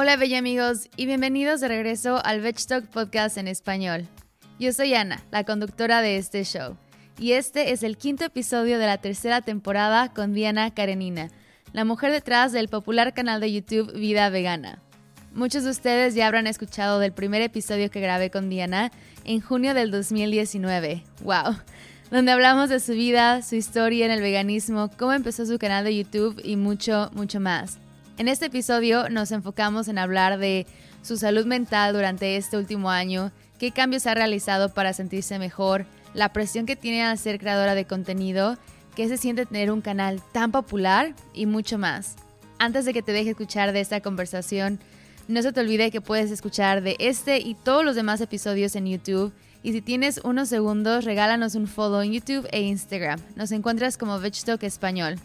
Hola bella amigos y bienvenidos de regreso al Veg Talk Podcast en español. Yo soy Ana, la conductora de este show, y este es el quinto episodio de la tercera temporada con Diana Karenina, la mujer detrás del popular canal de YouTube Vida Vegana. Muchos de ustedes ya habrán escuchado del primer episodio que grabé con Diana en junio del 2019. ¡Wow! Donde hablamos de su vida, su historia en el veganismo, cómo empezó su canal de YouTube y mucho, mucho más. En este episodio nos enfocamos en hablar de su salud mental durante este último año, qué cambios ha realizado para sentirse mejor, la presión que tiene al ser creadora de contenido, qué se siente tener un canal tan popular y mucho más. Antes de que te deje escuchar de esta conversación, no se te olvide que puedes escuchar de este y todos los demás episodios en YouTube. Y si tienes unos segundos, regálanos un follow en YouTube e Instagram. Nos encuentras como VegTalk Español.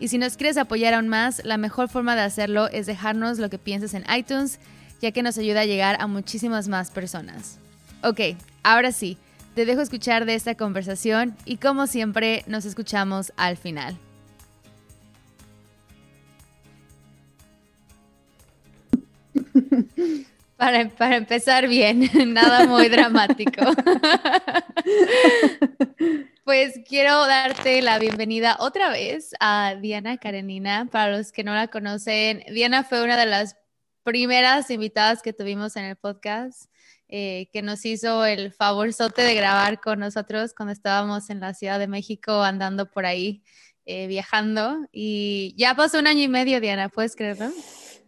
Y si nos quieres apoyar aún más, la mejor forma de hacerlo es dejarnos lo que pienses en iTunes, ya que nos ayuda a llegar a muchísimas más personas. Ok, ahora sí, te dejo escuchar de esta conversación y como siempre nos escuchamos al final. Para, para, empezar bien, nada muy dramático. Pues quiero darte la bienvenida otra vez a Diana Karenina. Para los que no la conocen, Diana fue una de las primeras invitadas que tuvimos en el podcast, eh, que nos hizo el favorzote de grabar con nosotros cuando estábamos en la Ciudad de México andando por ahí, eh, viajando. Y ya pasó un año y medio, Diana, ¿puedes creerlo?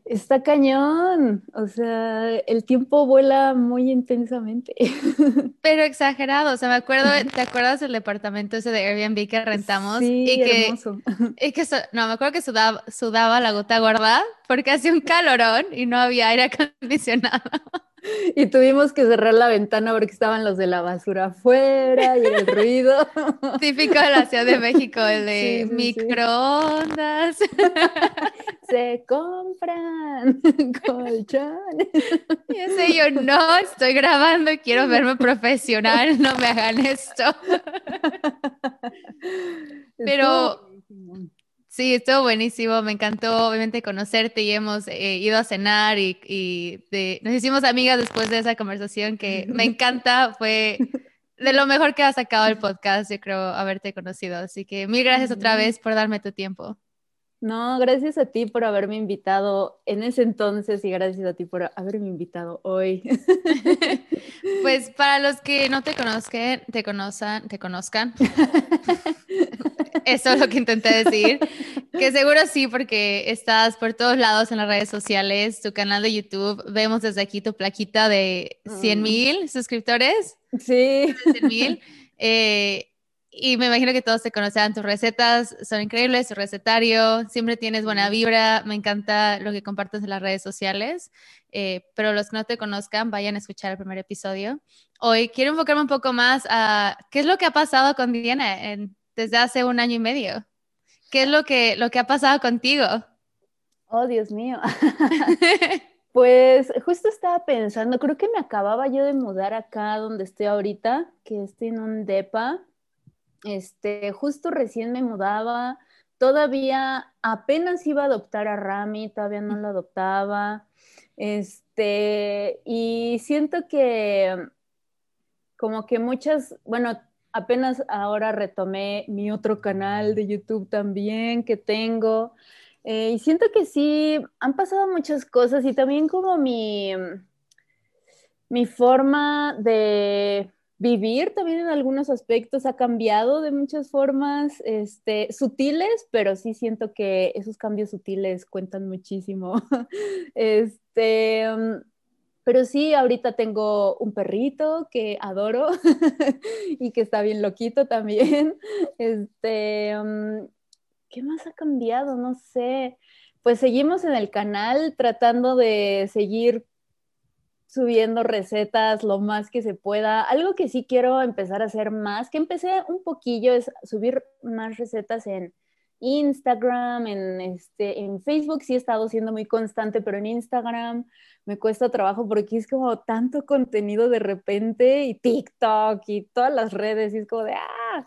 Está cañón, o sea, el tiempo vuela muy intensamente. Pero exagerado, o sea, me acuerdo, ¿te acuerdas del departamento ese de Airbnb que rentamos? Sí, y que, hermoso. Y que, no, me acuerdo que sudaba, sudaba la gota gorda porque hacía un calorón y no había aire acondicionado. Y tuvimos que cerrar la ventana porque estaban los de la basura afuera y el ruido. Típico de la Ciudad de México, el de sí, sí, microondas. Sí. Se compran colchones. Y sé yo, no, estoy grabando y quiero verme profesional, no me hagan esto. Pero... Sí, estuvo buenísimo, me encantó obviamente conocerte y hemos eh, ido a cenar y, y de, nos hicimos amigas después de esa conversación que me encanta, fue de lo mejor que ha sacado el podcast, yo creo, haberte conocido. Así que mil gracias otra vez por darme tu tiempo. No, gracias a ti por haberme invitado en ese entonces y gracias a ti por haberme invitado hoy. Pues para los que no te conozcan, te conozcan, te conozcan. Eso es lo que intenté decir. Que seguro sí, porque estás por todos lados en las redes sociales, tu canal de YouTube. Vemos desde aquí tu plaquita de 100 mil suscriptores. Sí. 100 mil. Eh, y me imagino que todos te conocerán. Tus recetas son increíbles, tu recetario, siempre tienes buena vibra. Me encanta lo que compartes en las redes sociales. Eh, pero los que no te conozcan, vayan a escuchar el primer episodio. Hoy quiero enfocarme un poco más a qué es lo que ha pasado con Diana en, desde hace un año y medio. ¿Qué es lo que, lo que ha pasado contigo? Oh, Dios mío. pues justo estaba pensando, creo que me acababa yo de mudar acá donde estoy ahorita, que estoy en un DEPA. Este, justo recién me mudaba, todavía apenas iba a adoptar a Rami, todavía no lo adoptaba. Este, y siento que como que muchas, bueno, apenas ahora retomé mi otro canal de YouTube también que tengo. Eh, y siento que sí, han pasado muchas cosas y también como mi, mi forma de vivir también en algunos aspectos ha cambiado de muchas formas, este, sutiles, pero sí siento que esos cambios sutiles cuentan muchísimo. este, pero sí, ahorita tengo un perrito que adoro y que está bien loquito también. Este, um, ¿qué más ha cambiado? No sé. Pues seguimos en el canal tratando de seguir subiendo recetas lo más que se pueda. Algo que sí quiero empezar a hacer más, que empecé un poquillo, es subir más recetas en Instagram, en, este, en Facebook sí he estado siendo muy constante, pero en Instagram me cuesta trabajo porque es como tanto contenido de repente y TikTok y todas las redes y es como de, ah,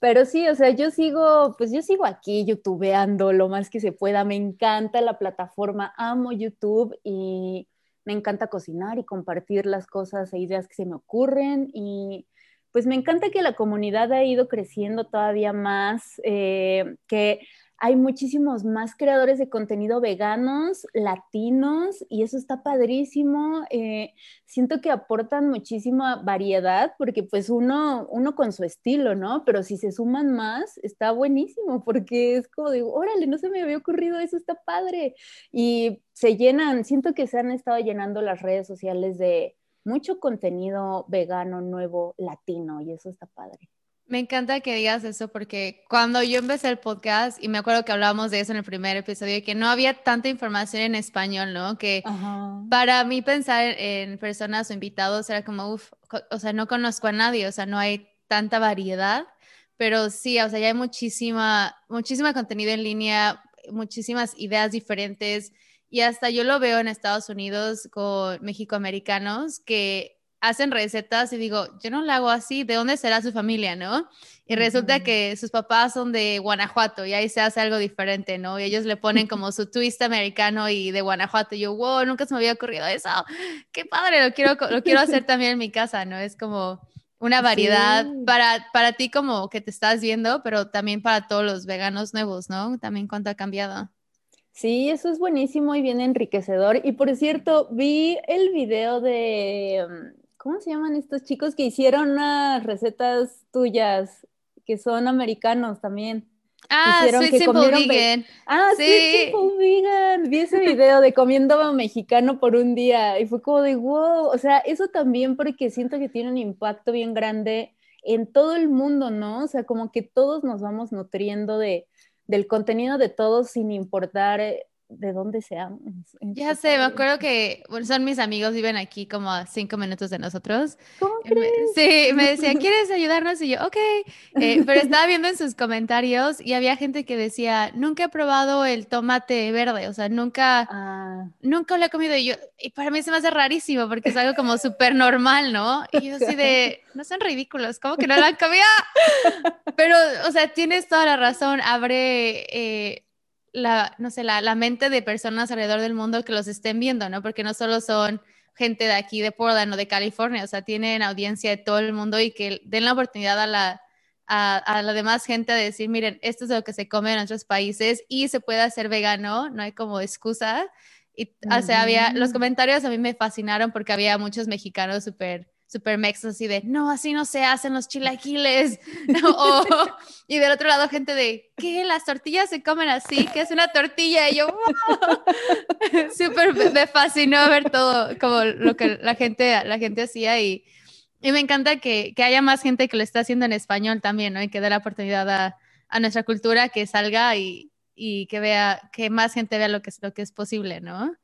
Pero sí, o sea, yo sigo, pues yo sigo aquí youtubeando lo más que se pueda. Me encanta la plataforma, amo YouTube y me encanta cocinar y compartir las cosas e ideas que se me ocurren y pues me encanta que la comunidad ha ido creciendo todavía más, eh, que hay muchísimos más creadores de contenido veganos, latinos, y eso está padrísimo. Eh, siento que aportan muchísima variedad, porque pues uno, uno con su estilo, ¿no? Pero si se suman más, está buenísimo, porque es como digo, órale, no se me había ocurrido eso, está padre. Y se llenan, siento que se han estado llenando las redes sociales de mucho contenido vegano, nuevo, latino, y eso está padre. Me encanta que digas eso porque cuando yo empecé el podcast, y me acuerdo que hablábamos de eso en el primer episodio, que no había tanta información en español, ¿no? Que para mí pensar en personas o invitados era como, uff, o sea, no conozco a nadie, o sea, no hay tanta variedad, pero sí, o sea, ya hay muchísima, muchísima contenido en línea, muchísimas ideas diferentes, y hasta yo lo veo en Estados Unidos con mexicoamericanos que hacen recetas y digo, yo no la hago así, ¿de dónde será su familia, no? Y resulta que sus papás son de Guanajuato y ahí se hace algo diferente, ¿no? Y ellos le ponen como su twist americano y de Guanajuato. Y yo, wow, nunca se me había ocurrido eso. Qué padre, lo quiero, lo quiero hacer también en mi casa, ¿no? Es como una variedad para, para ti como que te estás viendo, pero también para todos los veganos nuevos, ¿no? También cuánto ha cambiado. Sí, eso es buenísimo y bien enriquecedor. Y por cierto, vi el video de ¿cómo se llaman estos chicos que hicieron unas recetas tuyas que son americanos también? Ah, Sweet Simple Vegan. Ah, sí. Sweet Simple Vegan. Vi ese video de comiendo mexicano por un día y fue como de wow. O sea, eso también porque siento que tiene un impacto bien grande en todo el mundo, ¿no? O sea, como que todos nos vamos nutriendo de, del contenido de todos sin importar eh, de dónde seamos. Ya sé, me acuerdo que son mis amigos, viven aquí como a cinco minutos de nosotros. ¿Cómo crees? sí, me decían, ¿quieres ayudarnos? Y yo, ok. Eh, pero estaba viendo en sus comentarios y había gente que decía, nunca he probado el tomate verde, o sea, nunca, ah. nunca lo he comido. Y, yo, y para mí se me hace rarísimo porque es algo como súper normal, ¿no? Y yo así de, no son ridículos, ¿cómo que no lo han comido? Pero, o sea, tienes toda la razón, abre... Eh, la, no sé, la, mente de personas alrededor del mundo que los estén viendo, ¿no? Porque no solo son gente de aquí, de Portland o de California, o sea, tienen audiencia de todo el mundo y que den la oportunidad a la, a, la demás gente de decir, miren, esto es lo que se come en otros países y se puede hacer vegano, no hay como excusa. Y, o sea, había, los comentarios a mí me fascinaron porque había muchos mexicanos súper super mexos así de, no, así no se hacen los chilaquiles. y del otro lado gente de, ¿qué? ¿Las tortillas se comen así? ¿Qué es una tortilla? Y yo, wow. súper me fascinó ver todo como lo que la gente, la gente hacía y, y me encanta que, que, haya más gente que lo está haciendo en español también, ¿no? Y que dé la oportunidad a, a nuestra cultura que salga y, y, que vea, que más gente vea lo que es, lo que es posible, ¿no?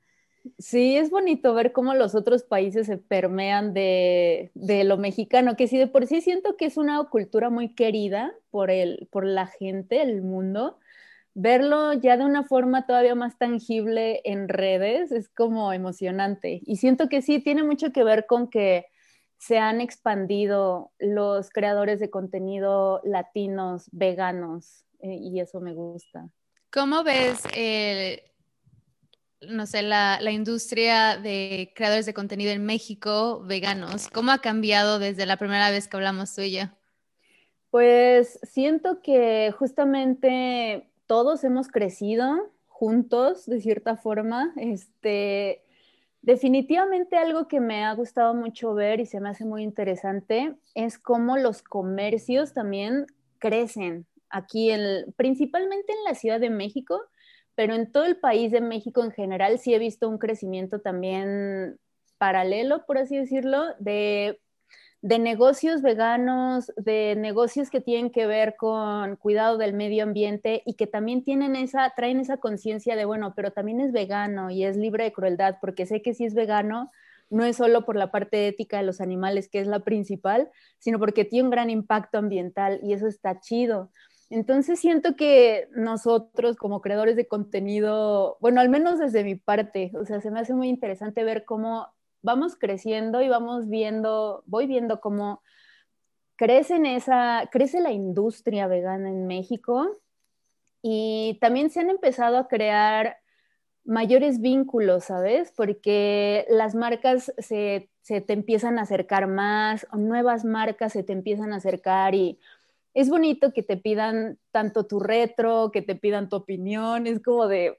Sí, es bonito ver cómo los otros países se permean de, lo mexicano, que si de por sí siento que es una cultura muy querida por, el, por la gente, el mundo, verlo ya de una forma todavía más tangible en redes es como emocionante. Y siento que sí, tiene mucho que ver con que se han expandido los creadores de contenido latinos, veganos, eh, y eso me gusta. ¿Cómo ves el no sé, la, industria de creadores de contenido en México, veganos, ¿cómo ha cambiado desde la primera vez que hablamos tú? Pues siento que justamente todos hemos crecido juntos, de cierta forma. Este, definitivamente algo que me ha gustado mucho ver y se me hace muy interesante es cómo los comercios también crecen aquí, principalmente en la Ciudad de México pero en todo el país de México en general sí he visto un crecimiento también paralelo, por así decirlo, de, negocios veganos, de negocios que tienen que ver con cuidado del medio ambiente y que también tienen esa, traen esa conciencia de, bueno, pero también es vegano y es libre de crueldad, porque sé que si es vegano, no es solo por la parte ética de los animales, que es la principal, sino porque tiene un gran impacto ambiental y eso está chido. Entonces siento que nosotros como creadores de contenido, bueno, al menos desde mi parte, o sea, se me hace muy interesante ver cómo vamos creciendo y vamos viendo, voy viendo cómo crece, esa, crece la industria vegana en México y también se han empezado a crear mayores vínculos, ¿sabes? Porque las marcas se, se, te empiezan a acercar más, nuevas marcas se te empiezan a acercar y es bonito que te pidan tanto tu retro, que te pidan tu opinión, es como de,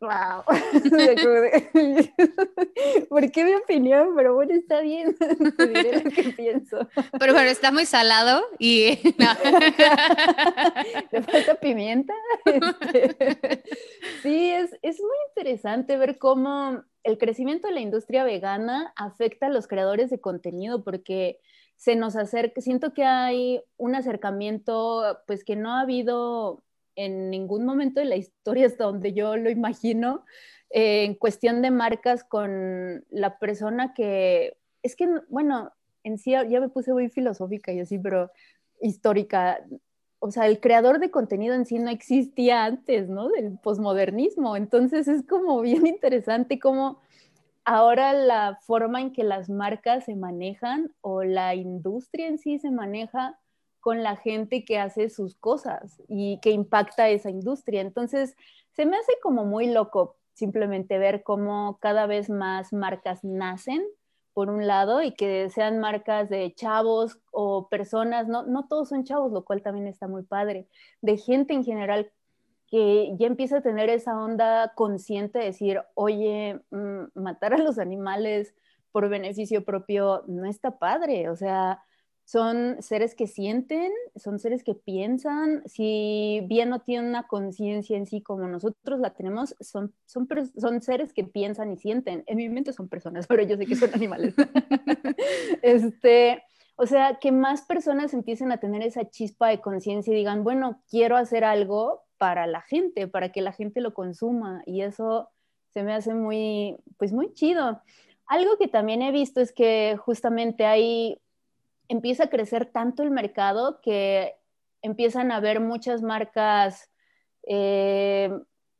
wow, ¿por qué mi opinión? Pero bueno, está bien, te diré lo que pienso. Pero bueno, está muy salado y... ¿Le falta pimienta? Este, sí, es, es muy interesante ver cómo el crecimiento de la industria vegana afecta a los creadores de contenido, porque se nos acerca, siento que hay un acercamiento, pues que no ha habido en ningún momento de la historia hasta donde yo lo imagino, eh, en cuestión de marcas con la persona que, es que, bueno, en sí ya me puse muy filosófica y así, pero histórica. O sea, el creador de contenido en sí no existía antes, ¿no? Del posmodernismo. Entonces es como bien interesante cómo ahora la forma en que las marcas se manejan o la industria en sí se maneja con la gente que hace sus cosas y que impacta esa industria. Entonces, se me hace como muy loco simplemente ver cómo cada vez más marcas nacen, por un lado, y que sean marcas de chavos o personas, no, no todos son chavos, lo cual también está muy padre, de gente en general que ya empieza a tener esa onda consciente de decir, oye, mm, matar a los animales por beneficio propio no está padre, o sea, son seres que sienten, son seres que piensan, si bien no tienen una conciencia en sí como nosotros la tenemos, son, son, son seres que piensan y sienten. En mi mente son personas, pero yo sé que son animales. este, o sea, que más personas empiecen a tener esa chispa de conciencia y digan, bueno, quiero hacer algo para la gente, para que la gente lo consuma. Y eso se me hace muy, pues muy chido. Algo que también he visto es que justamente hay, empieza a crecer tanto el mercado que empiezan a haber muchas marcas, eh,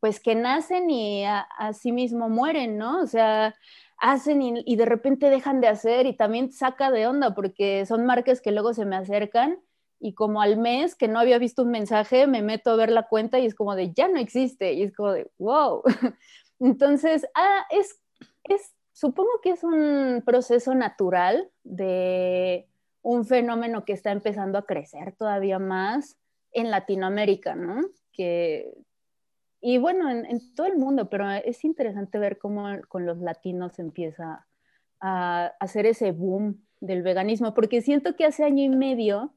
pues que nacen y a, sí mismo mueren, ¿no? O sea, hacen y, y, de repente dejan de hacer y también saca de onda porque son marcas que luego se me acercan y como al mes que no había visto un mensaje, me meto a ver la cuenta y es como de, ya no existe, y es como de, wow. Entonces, ah, es, es, supongo que es un proceso natural de un fenómeno que está empezando a crecer todavía más en Latinoamérica, ¿no? Que, y bueno, en, en todo el mundo, pero es interesante ver cómo con los latinos empieza a hacer ese boom del veganismo, porque siento que hace año y medio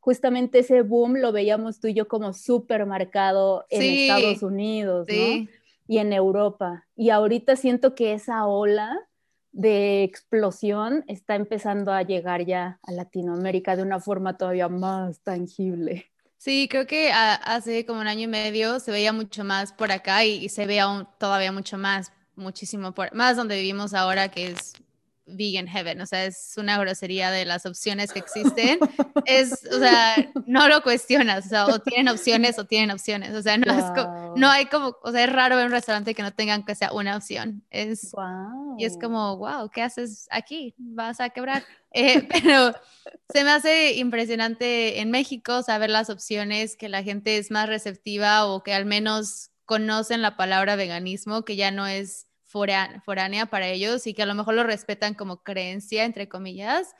justamente ese boom lo veíamos tú y yo como súper marcado en Estados Unidos, ¿no? Y en Europa. Y ahorita siento que esa ola de explosión está empezando a llegar ya a Latinoamérica de una forma todavía más tangible. Sí, creo que hace como un año y medio se veía mucho más por acá y, se ve aún todavía mucho más, muchísimo por, más donde vivimos ahora, que es vegan heaven, o sea, es una grosería de las opciones que existen. Es, o sea, no lo cuestionas, o sea, o tienen opciones o tienen opciones, o sea, no, es como, no hay como, o sea, es raro ver un restaurante que no tengan que sea una opción. Es, Y es como, wow, ¿qué haces aquí? Vas a quebrar. Eh, pero se me hace impresionante en México saber las opciones, que la gente es más receptiva o que al menos conocen la palabra veganismo, que ya no es foránea para ellos y que a lo mejor lo respetan como creencia, entre comillas,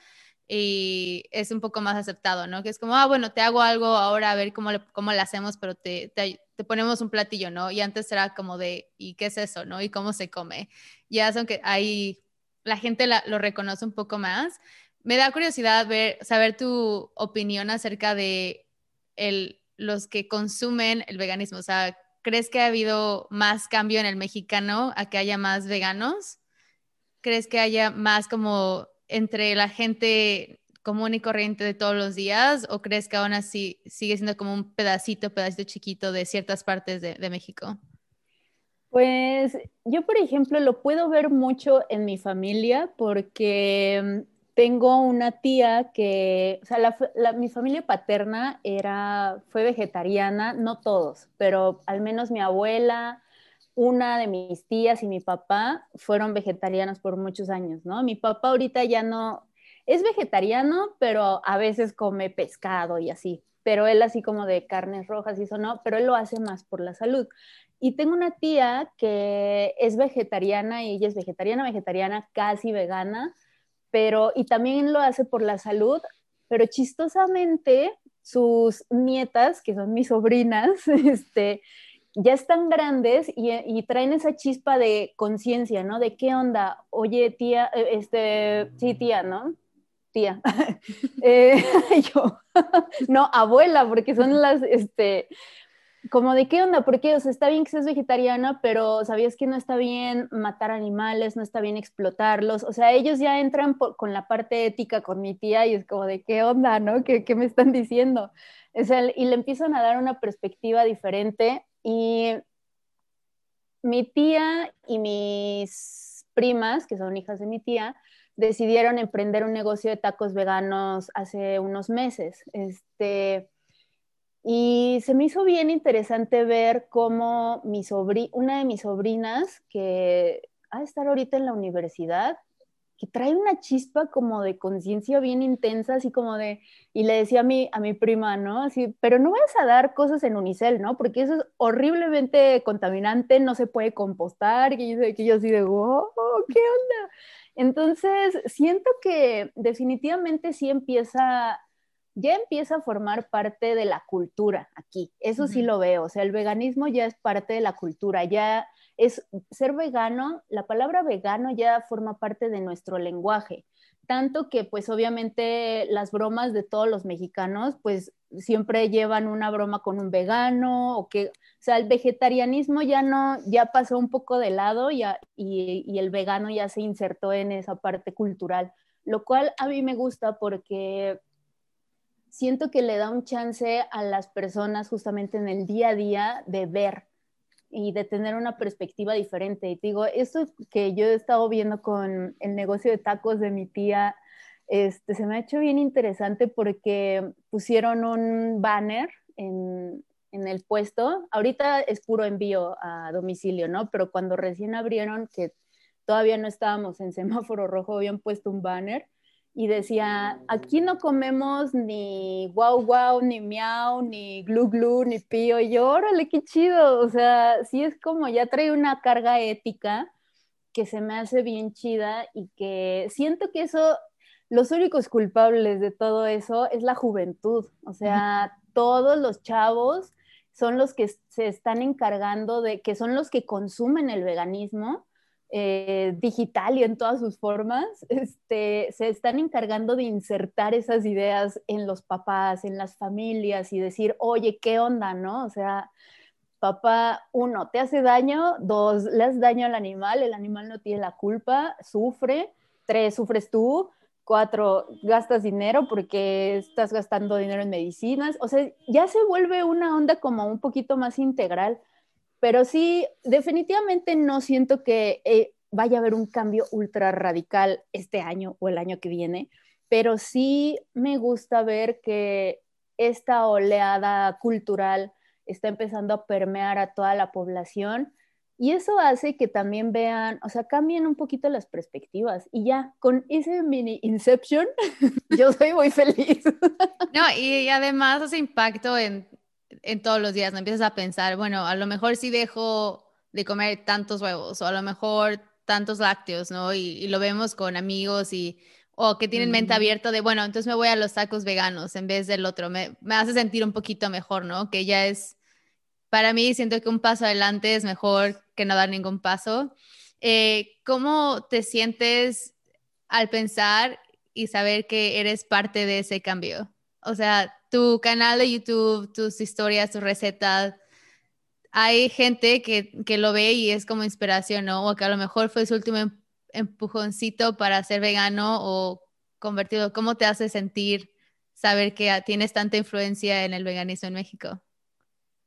y es un poco más aceptado, ¿no? Que es como, ah, bueno, te hago algo ahora a ver cómo, cómo lo hacemos, pero te, te, ponemos un platillo, ¿no? Y antes era como de, ¿y qué es eso, no? ¿Y cómo se come? Ya son que ahí la gente lo reconoce un poco más. Me da curiosidad saber tu opinión acerca de el, los que consumen el veganismo, o sea, ¿Crees que ha habido más cambio en el mexicano a que haya más veganos? ¿Crees que haya más como entre la gente común y corriente de todos los días? ¿O crees que aún así sigue siendo como un pedacito, pedacito chiquito de ciertas partes de, de México? Pues yo, por ejemplo, lo puedo ver mucho en mi familia porque tengo una tía que, o sea, mi familia paterna era, fue vegetariana, no todos, pero al menos mi abuela, una de mis tías y mi papá fueron vegetarianos por muchos años, ¿no? Mi papá ahorita ya no, es vegetariano, pero a veces come pescado y así, pero él así como de carnes rojas y eso no, pero él lo hace más por la salud. Y tengo una tía que es vegetariana y ella es vegetariana, vegetariana, casi vegana, pero y también lo hace por la salud, pero chistosamente sus nietas, que son mis sobrinas, este, ya están grandes y, traen esa chispa de conciencia, ¿no? De qué onda, oye, tía, eh, este, sí, tía, ¿no? Tía. Eh, yo, no, abuela, porque son las, este, como de qué onda, porque, o sea, está bien que seas vegetariana, pero sabías que no está bien matar animales, no está bien explotarlos, o sea, ellos ya entran con la parte ética con mi tía y es como de qué onda, ¿no? ¿Qué, qué me están diciendo? O sea, y le empiezan a dar una perspectiva diferente y mi tía y mis primas, que son hijas de mi tía, decidieron emprender un negocio de tacos veganos hace unos meses. Este, y se me hizo bien interesante ver cómo mi una de mis sobrinas, que ha de estar ahorita en la universidad, que trae una chispa como de conciencia bien intensa, así como de, y le decía a mi, a mi prima, ¿no? Así, pero no vayas a dar cosas en unicel, ¿no? Porque eso es horriblemente contaminante, no se puede compostar, que yo, que yo así de, wow, ¿qué onda? Entonces, siento que definitivamente sí empieza, ya empieza a formar parte de la cultura aquí, eso sí lo veo, o sea, el veganismo ya es parte de la cultura, ya es ser vegano, la palabra vegano ya forma parte de nuestro lenguaje, tanto que pues obviamente las bromas de todos los mexicanos pues siempre llevan una broma con un vegano o que, o sea, el vegetarianismo ya no, ya pasó un poco de lado y, y el vegano ya se insertó en esa parte cultural, lo cual a mí me gusta porque siento que le da un chance a las personas justamente en el día a día de ver y de tener una perspectiva diferente. Y digo, esto que yo he estado viendo con el negocio de tacos de mi tía, este, se me ha hecho bien interesante porque pusieron un banner en, en el puesto. Ahorita es puro envío a domicilio, ¿no? Pero cuando recién abrieron, que todavía no estábamos en semáforo rojo, habían puesto un banner y decía, aquí no comemos ni guau guau, ni miau, ni glu glu, ni pío. Y yo, órale, qué chido. O sea, sí es como ya trae una carga ética que se me hace bien chida y que siento que eso, los únicos culpables de todo eso es la juventud. O sea, todos los chavos son los que se están encargando de, que son los que consumen el veganismo eh, digital y en todas sus formas, este, se están encargando de insertar esas ideas en los papás, en las familias y decir, oye, ¿qué onda, no? O sea, papá, uno, te hace daño, dos, le hace daño al animal, el animal no tiene la culpa, sufre, tres, sufres tú, cuatro, gastas dinero porque estás gastando dinero en medicinas, o sea, ya se vuelve una onda como un poquito más integral pero sí, definitivamente no siento que eh, vaya a haber un cambio ultra radical este año o el año que viene, pero sí me gusta ver que esta oleada cultural está empezando a permear a toda la población y eso hace que también vean, o sea, cambien un poquito las perspectivas y ya, con ese mini Inception, yo soy muy feliz. No, y además ese impacto en en todos los días, no empiezas a pensar, bueno, a lo mejor sí dejo de comer tantos huevos o a lo mejor tantos lácteos, ¿no? Y, lo vemos con amigos y o que tienen mente abierta de, bueno, entonces me voy a los tacos veganos en vez del otro. Me, me hace sentir un poquito mejor, ¿no? Que ya es, para mí siento que un paso adelante es mejor que no dar ningún paso. Eh, ¿Cómo te sientes al pensar y saber que eres parte de ese cambio? O sea, tu canal de YouTube, tus historias, tus recetas, hay gente que, que, lo ve y es como inspiración, ¿no? O que a lo mejor fue su último em, empujoncito para ser vegano o convertido. ¿Cómo te hace sentir saber que tienes tanta influencia en el veganismo en México?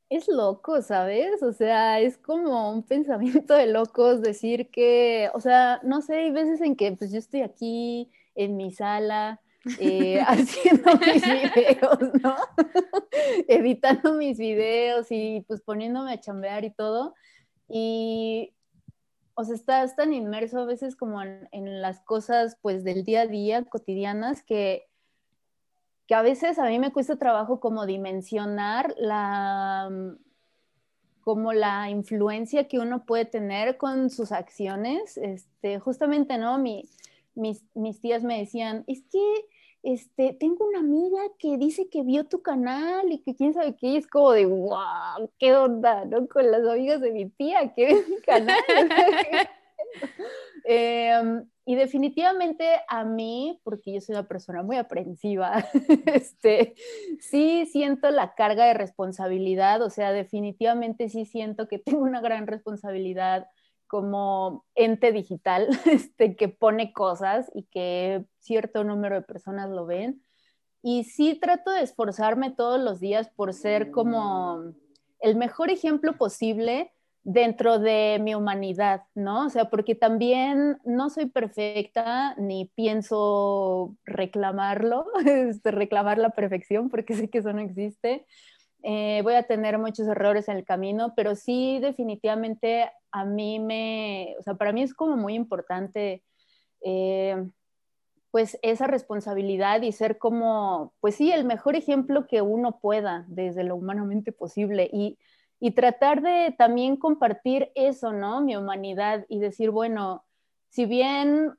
Es loco, ¿sabes? O sea, es como un pensamiento de locos decir que, o sea, no sé, hay veces en que pues yo estoy aquí en mi sala eh, haciendo mis videos, ¿no? Editando mis videos y pues poniéndome a chambear y todo. Y o sea, estás tan inmerso a veces como en, en, las cosas pues del día a día cotidianas que, que a veces a mí me cuesta trabajo como dimensionar la como la influencia que uno puede tener con sus acciones. Este, justamente, ¿no? Mi, mis, mis tías me decían, es que este, tengo una amiga que dice que vio tu canal y que quién sabe qué, es como de, wow, qué onda, ¿no? Con las amigas de mi tía que ven mi canal. Em, y definitivamente a mí, porque yo soy una persona muy aprensiva, este, sí siento la carga de responsabilidad, o sea, definitivamente sí siento que tengo una gran responsabilidad como ente digital este, que pone cosas y que cierto número de personas lo ven. Y sí trato de esforzarme todos los días por ser como el mejor ejemplo posible dentro de mi humanidad, ¿no? O sea, porque también no soy perfecta ni pienso reclamarlo, este, reclamar la perfección, porque sé que eso no existe. Eh, voy a tener muchos errores en el camino, pero sí definitivamente a mí me, o sea, para mí es como muy importante, eh, pues esa responsabilidad y ser como, pues sí, el mejor ejemplo que uno pueda desde lo humanamente posible. Y y tratar de también compartir eso, ¿no? Mi humanidad y decir, bueno, si bien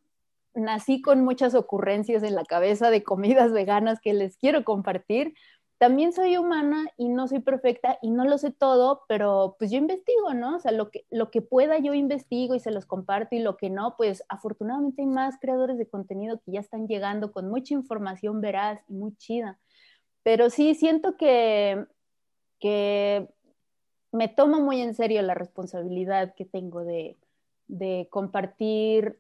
nací con muchas ocurrencias en la cabeza de comidas veganas que les quiero compartir, también soy humana y no soy perfecta y no lo sé todo, pero pues yo investigo, ¿no? O sea, lo que, lo que pueda yo investigo y se los comparto y lo que no, pues afortunadamente hay más creadores de contenido que ya están llegando con mucha información veraz y muy chida. Pero sí siento que, que me tomo muy en serio la responsabilidad que tengo de, compartir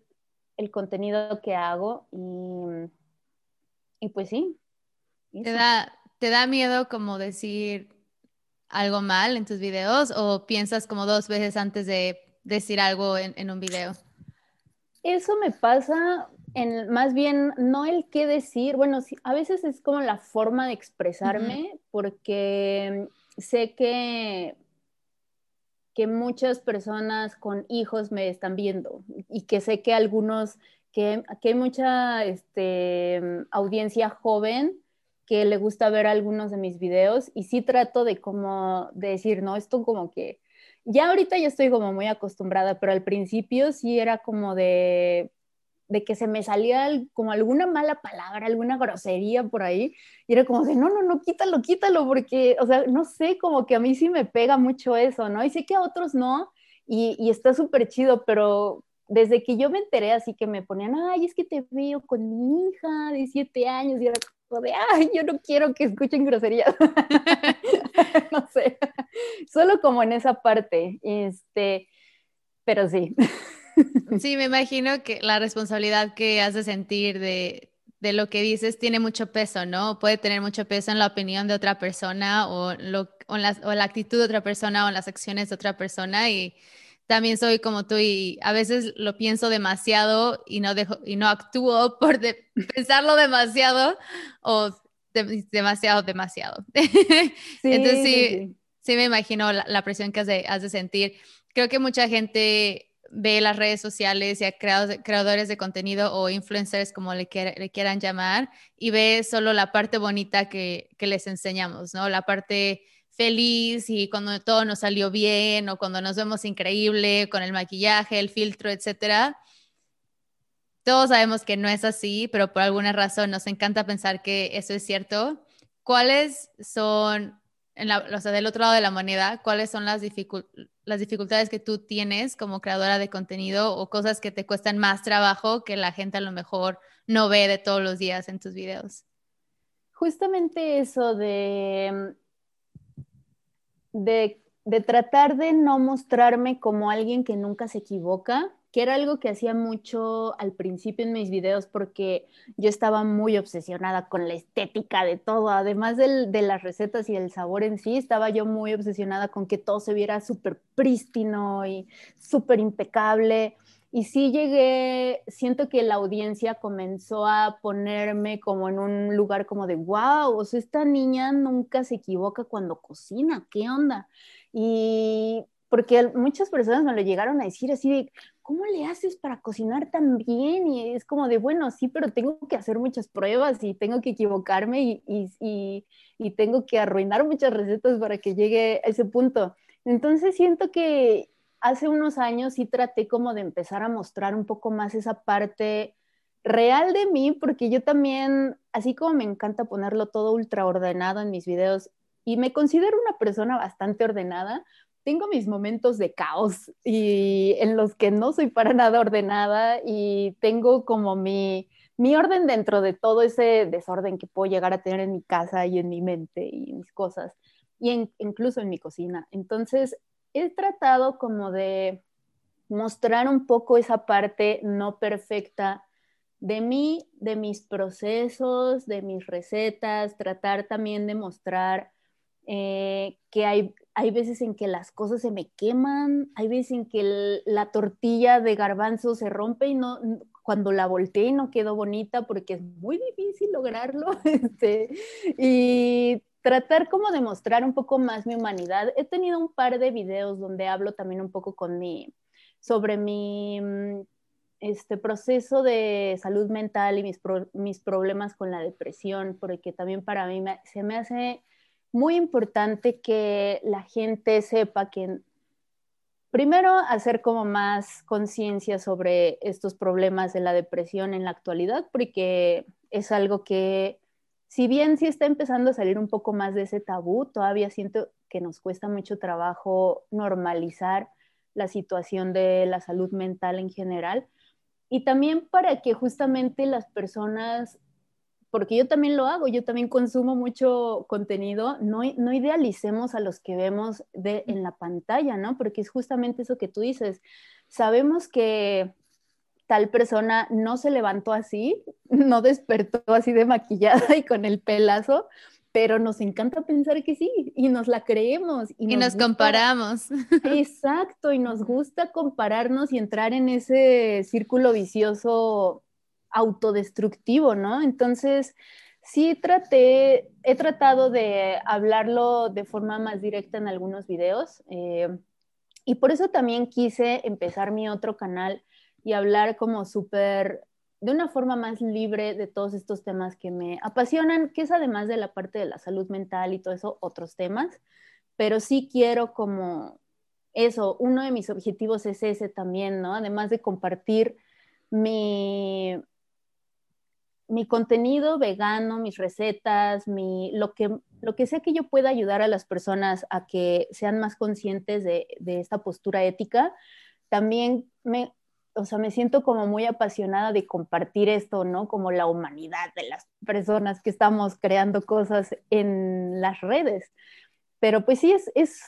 el contenido que hago y, pues sí. ¿Te da, ¿Te da miedo como decir algo mal en tus videos o piensas como dos veces antes de decir algo en, un video? Eso me pasa en, más bien no el qué decir, bueno, sí, a veces es como la forma de expresarme, porque sé que que muchas personas con hijos me están viendo y que sé que algunos, que, hay mucha este, audiencia joven que le gusta ver algunos de mis videos y sí trato de como de decir, no, esto como que ya ahorita ya estoy como muy acostumbrada, pero al principio sí era como de, de que se me salía como alguna mala palabra, alguna grosería por ahí, y era como de, no, no, no, quítalo, quítalo, porque, o sea, no sé, como que a mí sí me pega mucho eso, ¿no? Y sé que a otros no, y, está súper chido, pero desde que yo me enteré así que me ponían, ay, es que te veo con mi hija de siete años, y era de, ay, yo no quiero que escuchen groserías, no sé, solo como en esa parte, este, pero sí. Sí, me imagino que la responsabilidad que has de sentir de, lo que dices tiene mucho peso, ¿no? Puede tener mucho peso en la opinión de otra persona o, lo, o, la, actitud de otra persona o en las acciones de otra persona y también soy como tú y a veces lo pienso demasiado y no dejo y no actúo por pensarlo demasiado o demasiado demasiado. Entonces sí, sí, me imagino la, presión que has de, has de sentir. Creo que mucha gente ve las redes sociales y a creadores de contenido o influencers, como le, quieran llamar, y ve solo la parte bonita que, les enseñamos, ¿no? La parte feliz y cuando todo nos salió bien o cuando nos vemos increíble con el maquillaje, el filtro, etcétera. Todos sabemos que no es así, pero por alguna razón nos encanta pensar que eso es cierto. ¿Cuáles son en la, o sea, del otro lado de la moneda, cuáles son las, las dificultades que tú tienes como creadora de contenido o cosas que te cuestan más trabajo que la gente a lo mejor no ve de todos los días en tus videos. Justamente eso de, de, de tratar de no mostrarme como alguien que nunca se equivoca, que era algo que hacía mucho al principio en mis videos porque yo estaba muy obsesionada con la estética de todo, además de las recetas y el sabor en sí, estaba yo muy obsesionada con que todo se viera súper prístino y súper impecable. Y sí llegué, siento que la audiencia comenzó a ponerme como en un lugar como de, wow, o sea, esta niña nunca se equivoca cuando cocina, ¿qué onda? Y porque muchas personas me lo llegaron a decir así de, ¿cómo le haces para cocinar tan bien? Y es como de, bueno, sí, pero tengo que hacer muchas pruebas y tengo que equivocarme y, y, y, tengo que arruinar muchas recetas para que llegue a ese punto. Entonces siento que hace unos años sí traté como de empezar a mostrar un poco más esa parte real de mí, porque yo también, así como me encanta ponerlo todo ultra ordenado en mis videos, y me considero una persona bastante ordenada, tengo mis momentos de caos y en los que no soy para nada ordenada y tengo como mi, mi orden dentro de todo ese desorden que puedo llegar a tener en mi casa y en mi mente y mis cosas y incluso en mi cocina. Entonces, he tratado como de mostrar un poco esa parte no perfecta de mí, de mis procesos, de mis recetas, tratar también de mostrar eh, que hay, hay veces en que las cosas se me queman, hay veces en que la tortilla de garbanzo se rompe y no, cuando la volteé no quedó bonita porque es muy difícil lograrlo. Este, y tratar como de mostrar un poco más mi humanidad. He tenido un par de videos donde hablo también un poco con sobre mi mm, este proceso de salud mental y mis, mis problemas con la depresión, porque también para mí se me hace muy importante que la gente sepa que primero hacer como más conciencia sobre estos problemas de la depresión en la actualidad, porque es algo que si bien sí está empezando a salir un poco más de ese tabú, todavía siento que nos cuesta mucho trabajo normalizar la situación de la salud mental en general. Y también para que justamente las personas porque yo también lo hago, yo también consumo mucho contenido, no, no idealicemos a los que vemos de, en la pantalla, ¿no? Porque es justamente eso que tú dices. Sabemos que tal persona no se levantó así, no despertó así de maquillada y con el pelazo, pero nos encanta pensar que sí y nos la creemos. Y, nos, comparamos. Exacto, y nos gusta compararnos y entrar en ese círculo vicioso autodestructivo, ¿no? Entonces, sí traté, he tratado de hablarlo de forma más directa en algunos videos eh, y por eso también quise empezar mi otro canal y hablar como súper, de una forma más libre de todos estos temas que me apasionan, que es además de la parte de la salud mental y todo eso, otros temas, pero sí quiero como eso, uno de mis objetivos es ese también, ¿no? Además de compartir mi, mi contenido vegano, mis recetas, mi, lo, que, lo que sea que yo pueda ayudar a las personas a que sean más conscientes de, esta postura ética, también me, o sea, me siento como muy apasionada de compartir esto, ¿no? Como la humanidad de las personas que estamos creando cosas en las redes. Pero pues sí, es, es,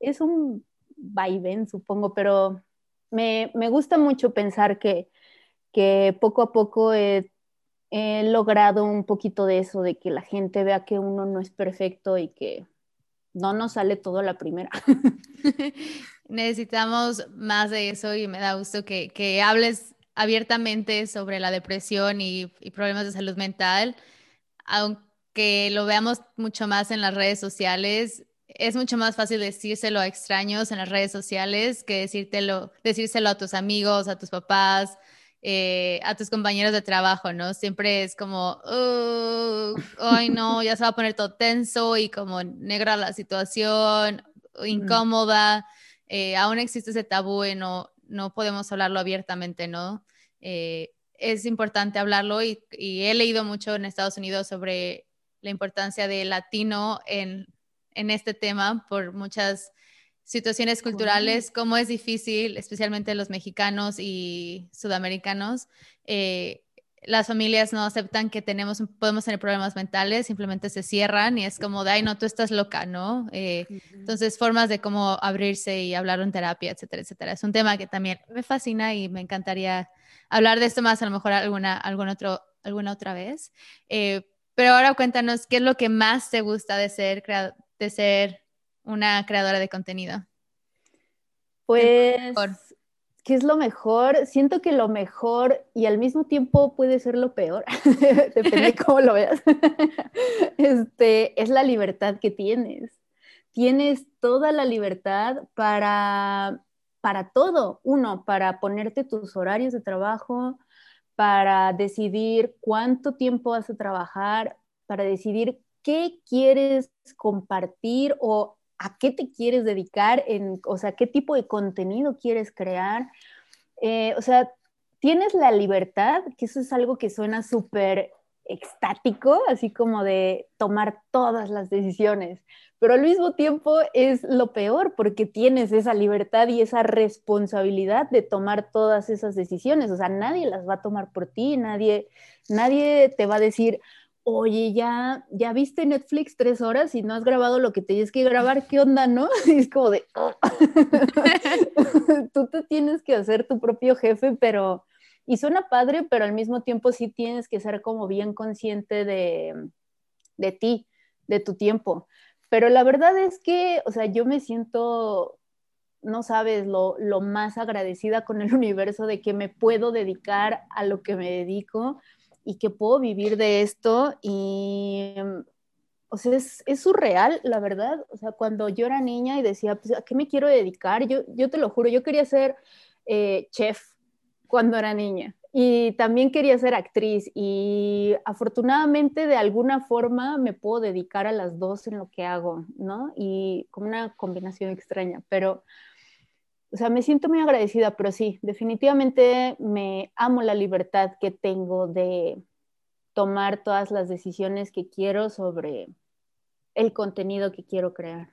es un vaivén, supongo, pero me, me gusta mucho pensar que, que poco a poco he he logrado un poquito de eso, de que la gente vea que uno no es perfecto y que no nos sale todo la primera. Necesitamos más de eso y me da gusto que, que hables abiertamente sobre la depresión y, y, problemas de salud mental, aunque lo veamos mucho más en las redes sociales. Es mucho más fácil decírselo a extraños en las redes sociales que decírtelo, decírselo a tus amigos, a tus papás, eh, a tus compañeros de trabajo, ¿no? Siempre es como, ay no, ya se va a poner todo tenso y como negra la situación, incómoda, eh, aún existe ese tabú y no, no podemos hablarlo abiertamente, ¿no? Eh, es importante hablarlo y, y, he leído mucho en Estados Unidos sobre la importancia de latino en, en este tema por muchas situaciones culturales, cómo es difícil, especialmente los mexicanos y sudamericanos. Eh, las familias no aceptan que tenemos, podemos tener problemas mentales, simplemente se cierran y es como de, ay, no, tú estás loca, ¿no? Eh, entonces, formas de cómo abrirse y hablar en terapia, etcétera, etcétera. Es un tema que también me fascina y me encantaría hablar de esto más, a lo mejor alguna, algún otro, alguna otra vez. Eh, pero ahora cuéntanos, ¿qué es lo que más te gusta de ser, de ser una creadora de contenido? Pues, ¿qué es lo mejor? Siento que lo mejor y al mismo tiempo puede ser lo peor, depende de cómo lo veas, este, es la libertad que tienes. tienes toda la libertad para, para todo. Uno, para ponerte tus horarios de trabajo, para decidir cuánto tiempo vas a trabajar, para decidir qué quieres compartir o a qué te quieres dedicar, en, o sea, qué tipo de contenido quieres crear. Eh, o sea, tienes la libertad, que eso es algo que suena súper extático, así como de tomar todas las decisiones, pero al mismo tiempo es lo peor porque tienes esa libertad y esa responsabilidad de tomar todas esas decisiones, o sea, nadie las va a tomar por ti, nadie, nadie te va a decir, oye, ya, ya viste Netflix tres horas y no has grabado lo que tienes que grabar, ¿qué onda, no? Y es como de, oh". tú te tienes que hacer tu propio jefe, pero y suena padre, pero al mismo tiempo sí tienes que ser como bien consciente de, de ti, de tu tiempo. Pero la verdad es que, o sea, yo me siento, no sabes, lo, lo más agradecida con el universo de que me puedo dedicar a lo que me dedico y que puedo vivir de esto y o sea, es, es, surreal, la verdad. O sea, cuando yo era niña y decía, pues, ¿a qué me quiero dedicar? Yo, yo te lo juro, yo quería ser eh, chef cuando era niña y también quería ser actriz y afortunadamente de alguna forma me puedo dedicar a las dos en lo que hago, ¿no? Y como una combinación extraña, pero, o sea, me siento muy agradecida, pero sí, definitivamente me amo la libertad que tengo de tomar todas las decisiones que quiero sobre el contenido que quiero crear.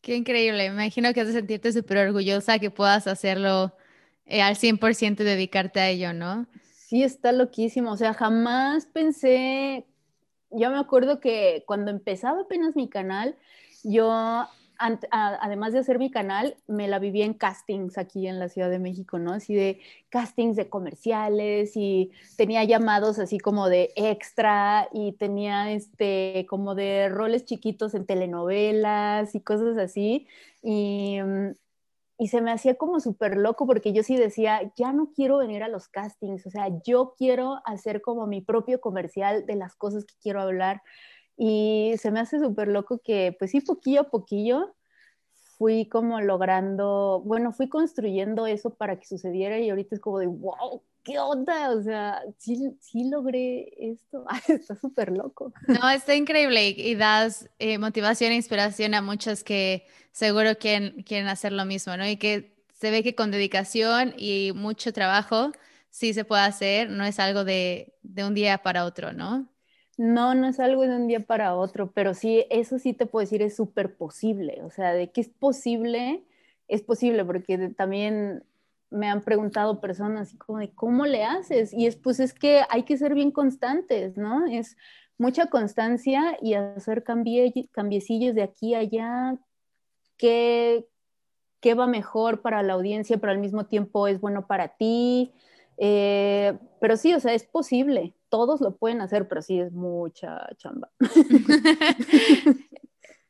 Qué increíble, me imagino que has de sentirte súper orgullosa que puedas hacerlo eh, al 100% dedicarte a ello, ¿no? Sí, está loquísimo. O sea, jamás pensé, yo me acuerdo que cuando empezaba apenas mi canal, yo además de hacer mi canal, me la vivía en castings aquí en la Ciudad de México, ¿no? Así de castings de comerciales y tenía llamados así como de extra y tenía este como de roles chiquitos en telenovelas y cosas así. Y, mm, y se me hacía como súper loco porque yo sí decía, ya no quiero venir a los castings, o sea, yo quiero hacer como mi propio comercial de las cosas que quiero hablar. Y se me hace súper loco que, pues sí, poquillo a poquillo fui como logrando, bueno, fui construyendo eso para que sucediera y ahorita es como de, wow, ¿qué onda? O sea, sí, sí logré esto. está súper loco. No, está increíble y das eh, motivación e inspiración a muchos que seguro quieren, quieren hacer lo mismo, ¿no? Y que se ve que con dedicación y mucho trabajo sí se puede hacer, no es algo de, de un día para otro, ¿no? No, no es algo de un día para otro, pero sí, eso sí te puedo decir, es súper posible. O sea, de que es posible, es posible, porque también me han preguntado personas así como de cómo le haces. Y es pues es que hay que ser bien constantes, ¿no? Es mucha constancia y hacer cambie, cambiecillos de aquí a allá, qué, qué va mejor para la audiencia, pero al mismo tiempo es bueno para ti. Eh, pero sí, o sea, es posible todos lo pueden hacer, pero sí es mucha chamba.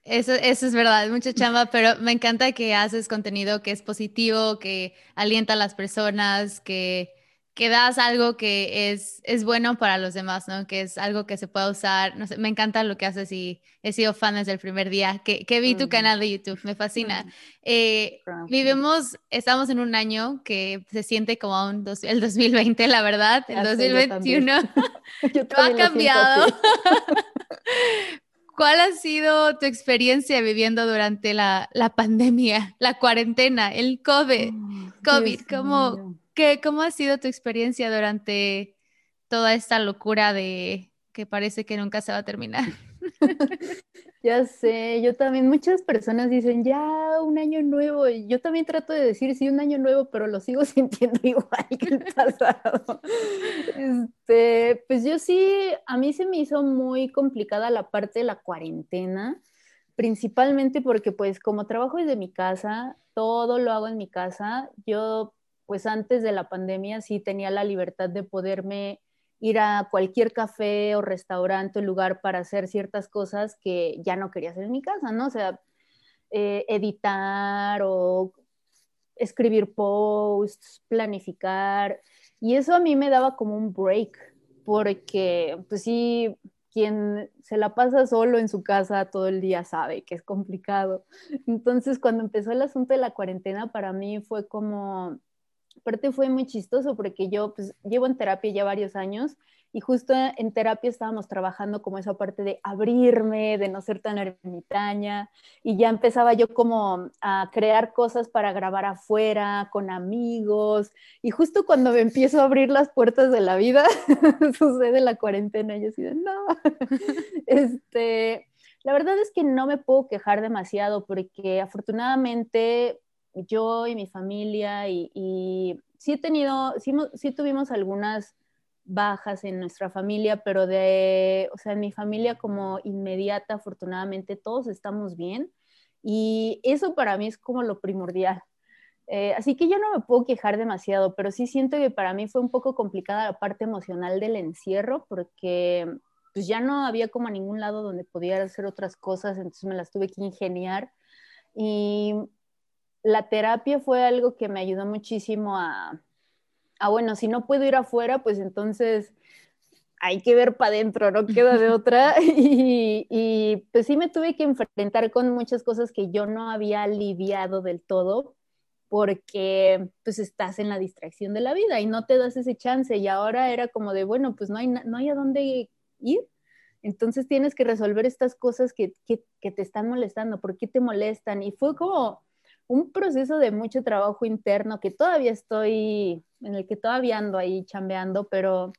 Eso, eso, es verdad, mucha chamba, pero me encanta que haces contenido que es positivo, que alienta a las personas, que que das algo que es, es bueno para los demás, ¿no? Que es algo que se pueda usar. No sé, me encanta lo que haces y he sido fan desde el primer día que, que vi tu canal de YouTube, me fascina. Eh, vivimos, estamos en un año que se siente como un el 2020, la verdad, el 2021 ha cambiado. ¿Cuál ha sido tu experiencia viviendo durante la, la pandemia, la cuarentena, el COVID? Oh, COVID, ¿cómo, ¿Qué, ¿Cómo ha sido tu experiencia durante toda esta locura de que parece que nunca se va a terminar? ya sé, yo también, muchas personas dicen, ya, un año nuevo, y yo también trato de decir, sí, un año nuevo, pero lo sigo sintiendo igual que el pasado. Este, pues yo sí, a mí se me hizo muy complicada la parte de la cuarentena, principalmente porque pues como trabajo desde mi casa, todo lo hago en mi casa, yo pues antes de la pandemia sí tenía la libertad de poderme ir a cualquier café o restaurante o lugar para hacer ciertas cosas que ya no quería hacer en mi casa, ¿no? O sea, eh, editar o escribir posts, planificar. Y eso a mí me daba como un break, porque pues sí, quien se la pasa solo en su casa todo el día sabe que es complicado. Entonces, cuando empezó el asunto de la cuarentena, para mí fue como, aparte fue muy chistoso porque yo pues llevo en terapia ya varios años y justo en terapia estábamos trabajando como esa parte de abrirme, de no ser tan ermitaña, y ya empezaba yo como a crear cosas para grabar afuera, con amigos, y justo cuando me empiezo a abrir las puertas de la vida, sucede la cuarentena, y yo así de, no, este, la verdad es que no me puedo quejar demasiado, porque afortunadamente yo y mi familia, y, sí he tenido, sí, sí tuvimos algunas bajas en nuestra familia, pero de, o sea, en mi familia como inmediata, afortunadamente todos estamos bien y eso para mí es como lo primordial. Eh, así que yo no me puedo quejar demasiado, pero sí siento que para mí fue un poco complicada la parte emocional del encierro porque pues ya no había como a ningún lado donde pudiera hacer otras cosas, entonces me las tuve que ingeniar y la terapia fue algo que me ayudó muchísimo a, ah, bueno, si no puedo ir afuera, pues entonces hay que ver para adentro, no queda de otra. Y, pues sí me tuve que enfrentar con muchas cosas que yo no había aliviado del todo porque pues estás en la distracción de la vida y no te das ese chance y ahora era como de, bueno, pues no hay, no hay a dónde ir. Entonces tienes que resolver estas cosas que, que, que te están molestando, ¿por qué te molestan? Y fue como un proceso de mucho trabajo interno que todavía estoy, en el que todavía ando ahí chambeando, pero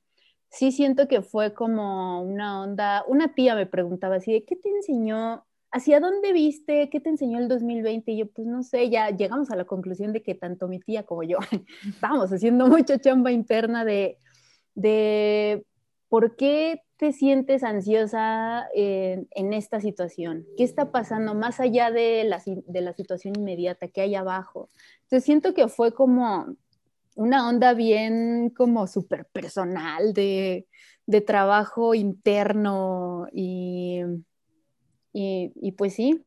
sí siento que fue como una onda, una tía me preguntaba así, ¿qué te enseñó? ¿Hacia dónde viste? ¿Qué te enseñó el 2020? Y yo, pues no sé, ya llegamos a la conclusión de que tanto mi tía como yo estábamos haciendo mucha chamba interna de, de por qué te sientes ansiosa en, esta situación? ¿Qué está pasando más allá de la, de la situación inmediata que hay abajo? Entonces siento que fue como una onda bien como súper personal de, trabajo interno y, y, pues sí,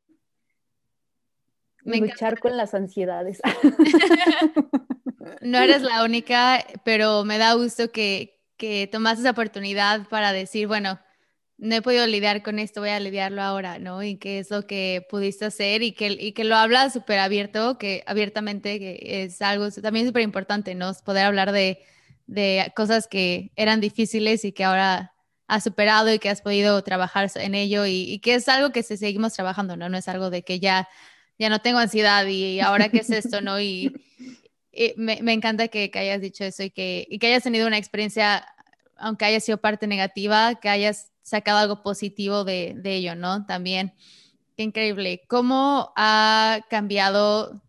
luchar con las ansiedades. no eres la única, pero me da gusto que, que tomaste esa oportunidad para decir, bueno, no he podido lidiar con esto, voy a lidiarlo ahora, ¿no? Y qué es lo que pudiste hacer y que, y que lo hablas súper abierto, que abiertamente es algo también súper importante, ¿no? Poder hablar de, de, cosas que eran difíciles y que ahora has superado y que has podido trabajar en ello y, que es algo que se seguimos trabajando, ¿no? No es algo de que ya, ya no tengo ansiedad y ahora qué es esto, ¿no? Y, me, me, encanta que, que, hayas dicho eso y que, y que hayas tenido una experiencia, aunque haya sido parte negativa, que hayas sacado algo positivo de, de ello, ¿no? También, qué increíble. ¿Cómo ha cambiado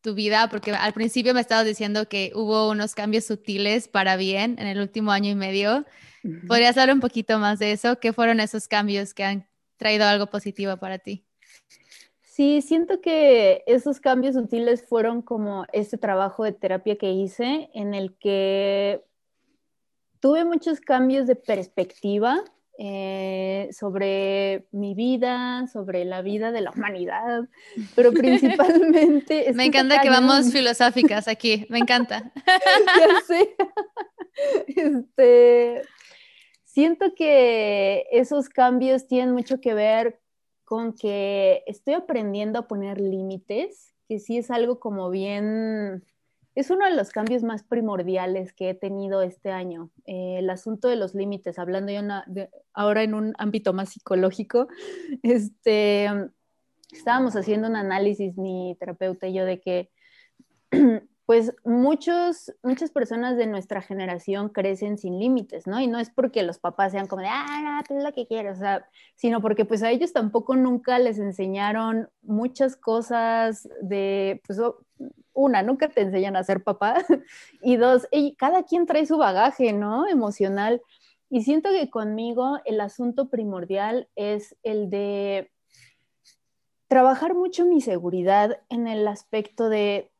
tu vida? Porque al principio me estabas diciendo que hubo unos cambios sutiles para bien en el último año y medio. ¿Podrías hablar un poquito más de eso? ¿Qué fueron esos cambios que han traído algo positivo para ti? Sí, siento que esos cambios sutiles fueron como este trabajo de terapia que hice en el que tuve muchos cambios de perspectiva eh, sobre mi vida, sobre la vida de la humanidad, pero principalmente... me encanta que vamos filosóficas aquí, me encanta. ya sé. Este, siento que esos cambios tienen mucho que ver con que estoy aprendiendo a poner límites, que sí es algo como bien, es uno de los cambios más primordiales que he tenido este año. Eh, el asunto de los límites, hablando yo ahora en un ámbito más psicológico, este, estábamos haciendo un análisis, mi terapeuta y yo, de que pues muchos, muchas personas de nuestra generación crecen sin límites, ¿no? Y no es porque los papás sean como de, ah, tú lo que quieres, o sea, sino porque pues a ellos tampoco nunca les enseñaron muchas cosas de, pues una, nunca te enseñan a ser papá, y dos, cada quien trae su bagaje, ¿no? Emocional. Y siento que conmigo el asunto primordial es el de trabajar mucho mi seguridad en el aspecto de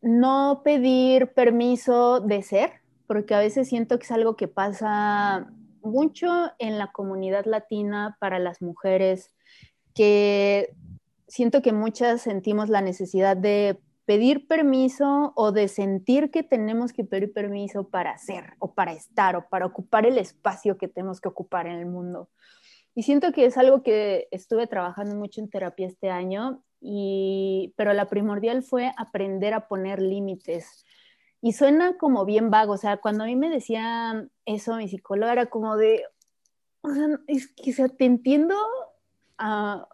no pedir permiso de ser, porque a veces siento que es algo que pasa mucho en la comunidad latina para las mujeres, que siento que muchas sentimos la necesidad de pedir permiso o de sentir que tenemos que pedir permiso para hacer o para estar o para ocupar el espacio que tenemos que ocupar en el mundo. Y siento que es algo que estuve trabajando mucho en terapia este año, y, pero la primordial fue aprender a poner límites. Y suena como bien vago, o sea, cuando a mí me decía eso mi psicóloga era como de, o sea, es que, o sea, te entiendo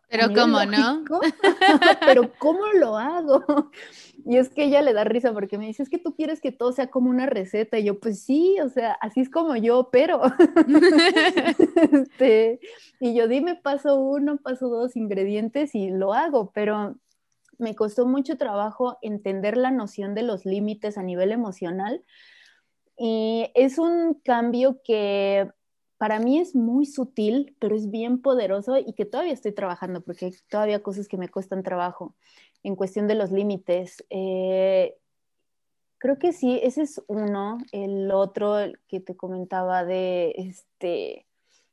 pero cómo, ¿no? pero ¿cómo lo hago? Y es que ella le da risa porque me dice, es que tú quieres que todo sea como una receta. Y yo, pues sí, o sea, así es como yo, pero. Este, y yo dime paso uno, paso dos ingredientes y lo hago, pero me costó mucho trabajo entender la noción de los límites a nivel emocional. Y es un cambio que para mí es muy sutil, pero es bien poderoso y que todavía estoy trabajando porque hay todavía cosas que me cuestan trabajo en cuestión de los límites. Eh, creo que sí, ese es uno. El otro que te comentaba de, este,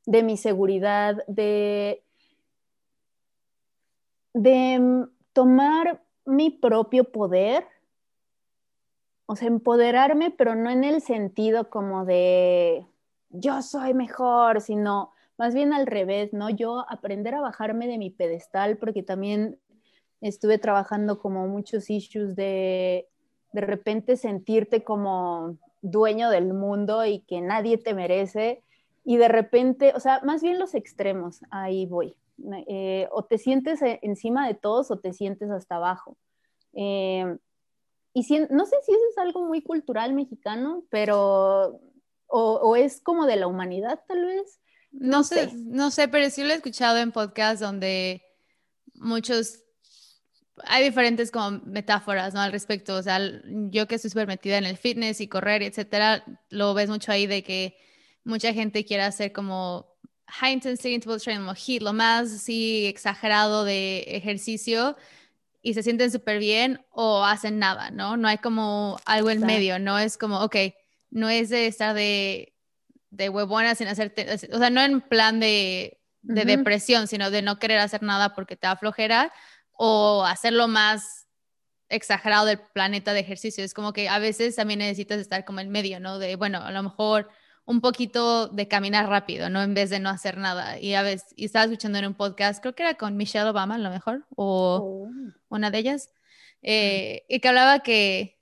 de mi seguridad, de, de tomar mi propio poder, o sea, empoderarme, pero no en el sentido como de yo soy mejor, sino más bien al revés, ¿no? Yo aprender a bajarme de mi pedestal, porque también estuve trabajando como muchos issues de de repente sentirte como dueño del mundo y que nadie te merece, y de repente, o sea, más bien los extremos, ahí voy. Eh, o te sientes e, encima de todos o te sientes hasta abajo. Eh, y no sé si eso es algo muy cultural mexicano, pero o, es como de la humanidad tal vez. No, sé, no sé, pero sí lo he escuchado en podcasts donde muchos, hay diferentes como metáforas, ¿no? Al respecto, o sea, yo que estoy súper metida en el fitness y correr, etcétera, lo ves mucho ahí de que mucha gente quiere hacer como high intensity interval training, como HIIT, lo más así exagerado de ejercicio y se sienten súper bien o hacen nada, ¿no? No hay como algo en medio, no es como, ok, no es de estar de, de huevona sin hacerte, o sea, no en plan de, depresión, sino de no querer hacer nada porque te da flojera o hacerlo más exagerado del planeta de ejercicio. Es como que a veces también necesitas estar como en medio, ¿no? De, bueno, a lo mejor un poquito de caminar rápido, ¿no? En vez de no hacer nada. Y a veces, y estaba escuchando en un podcast, creo que era con Michelle Obama, a lo mejor, o oh. una de ellas, eh, y que hablaba que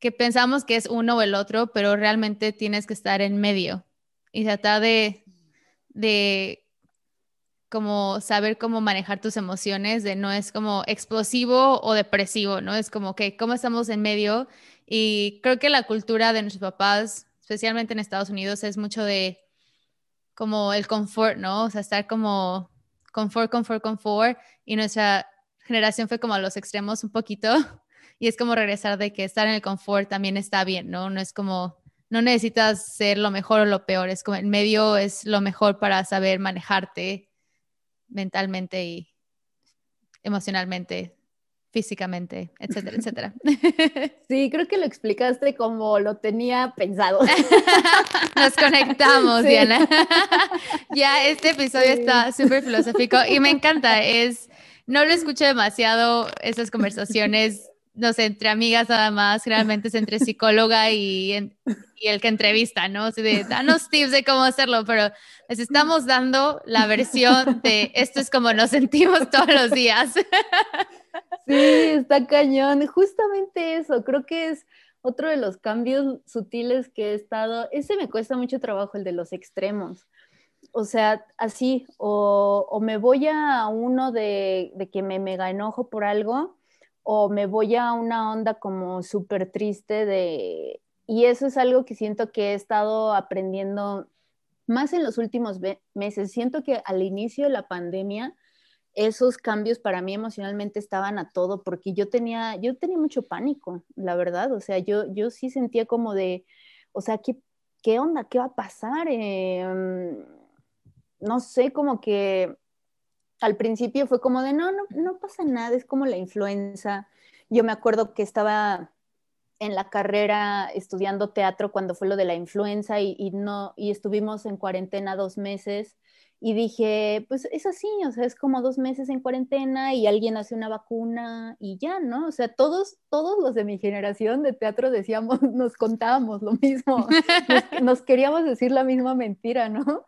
que pensamos que es uno o el otro, pero realmente tienes que estar en medio y tratar de, de como saber cómo manejar tus emociones, de no es como explosivo o depresivo, ¿no? Es como que cómo estamos en medio y creo que la cultura de nuestros papás, especialmente en Estados Unidos, es mucho de como el confort, ¿no? O sea, estar como confort, confort, confort y nuestra generación fue como a los extremos un poquito y es como regresar de que estar en el confort también está bien, ¿no? No es como, no necesitas ser lo mejor o lo peor, es como el medio es lo mejor para saber manejarte mentalmente y emocionalmente, físicamente, etcétera, etcétera. Sí, creo que lo explicaste como lo tenía pensado. Nos conectamos, Diana. ya este episodio está súper filosófico y me encanta, es, no lo escucho demasiado, esas conversaciones no sé, entre amigas nada más, generalmente es entre psicóloga y, el que entrevista, ¿no? O de, danos tips de cómo hacerlo, pero les estamos dando la versión de esto es como nos sentimos todos los días. Sí, está cañón. Justamente eso, creo que es otro de los cambios sutiles que he estado, ese me cuesta mucho trabajo, el de los extremos. O sea, así, o, o me voy a uno de, de que me mega enojo por algo, o me voy a una onda como súper triste de... Y eso es algo que siento que he estado aprendiendo más en los últimos meses. Siento que al inicio de la pandemia esos cambios para mí emocionalmente estaban a todo porque yo tenía, yo tenía mucho pánico, la verdad. O sea, yo, yo sí sentía como de, o sea, ¿qué, qué onda? ¿Qué va a pasar? Em, no sé, como que al principio fue como de, no, no, no pasa nada, es como la influenza. Yo me acuerdo que estaba en la carrera estudiando teatro cuando fue lo de la influenza y, no, y estuvimos en cuarentena dos meses Y dije, pues es así, o sea, es como dos meses en cuarentena y alguien hace una vacuna y ya, ¿no? O sea, todos, todos los de mi generación de teatro decíamos, nos contábamos lo mismo, nos, queríamos decir la misma mentira, ¿no?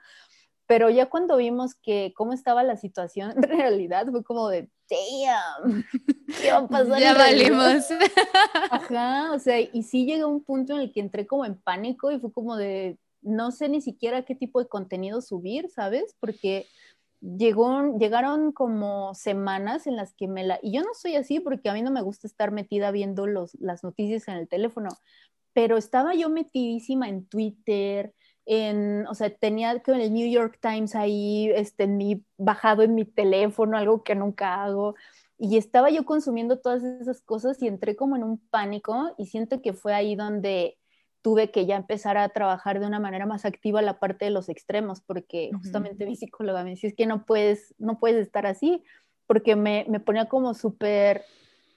Pero ya cuando vimos que cómo estaba la situación en realidad fue como de, damn, ¿qué va a pasar? Ya valimos. Ajá, o sea, y sí llegó un punto en el que entré como en pánico y fue como de, no sé ni siquiera qué tipo de contenido subir, ¿sabes? Porque llegó, llegaron como semanas en las que me la... Y yo no soy así porque a mí no me gusta estar metida viendo los, las noticias en el teléfono, pero estaba yo metidísima en Twitter, en, o sea, tenía con el New York Times ahí, este, en mi, bajado en mi teléfono, algo que nunca hago. Y estaba yo consumiendo todas esas cosas y entré como en un pánico y siento que fue ahí donde tuve que ya empezar a trabajar de una manera más activa la parte de los extremos, porque justamente mi psicóloga me decía, es que no puedes, no puedes estar así, porque me, me ponía como súper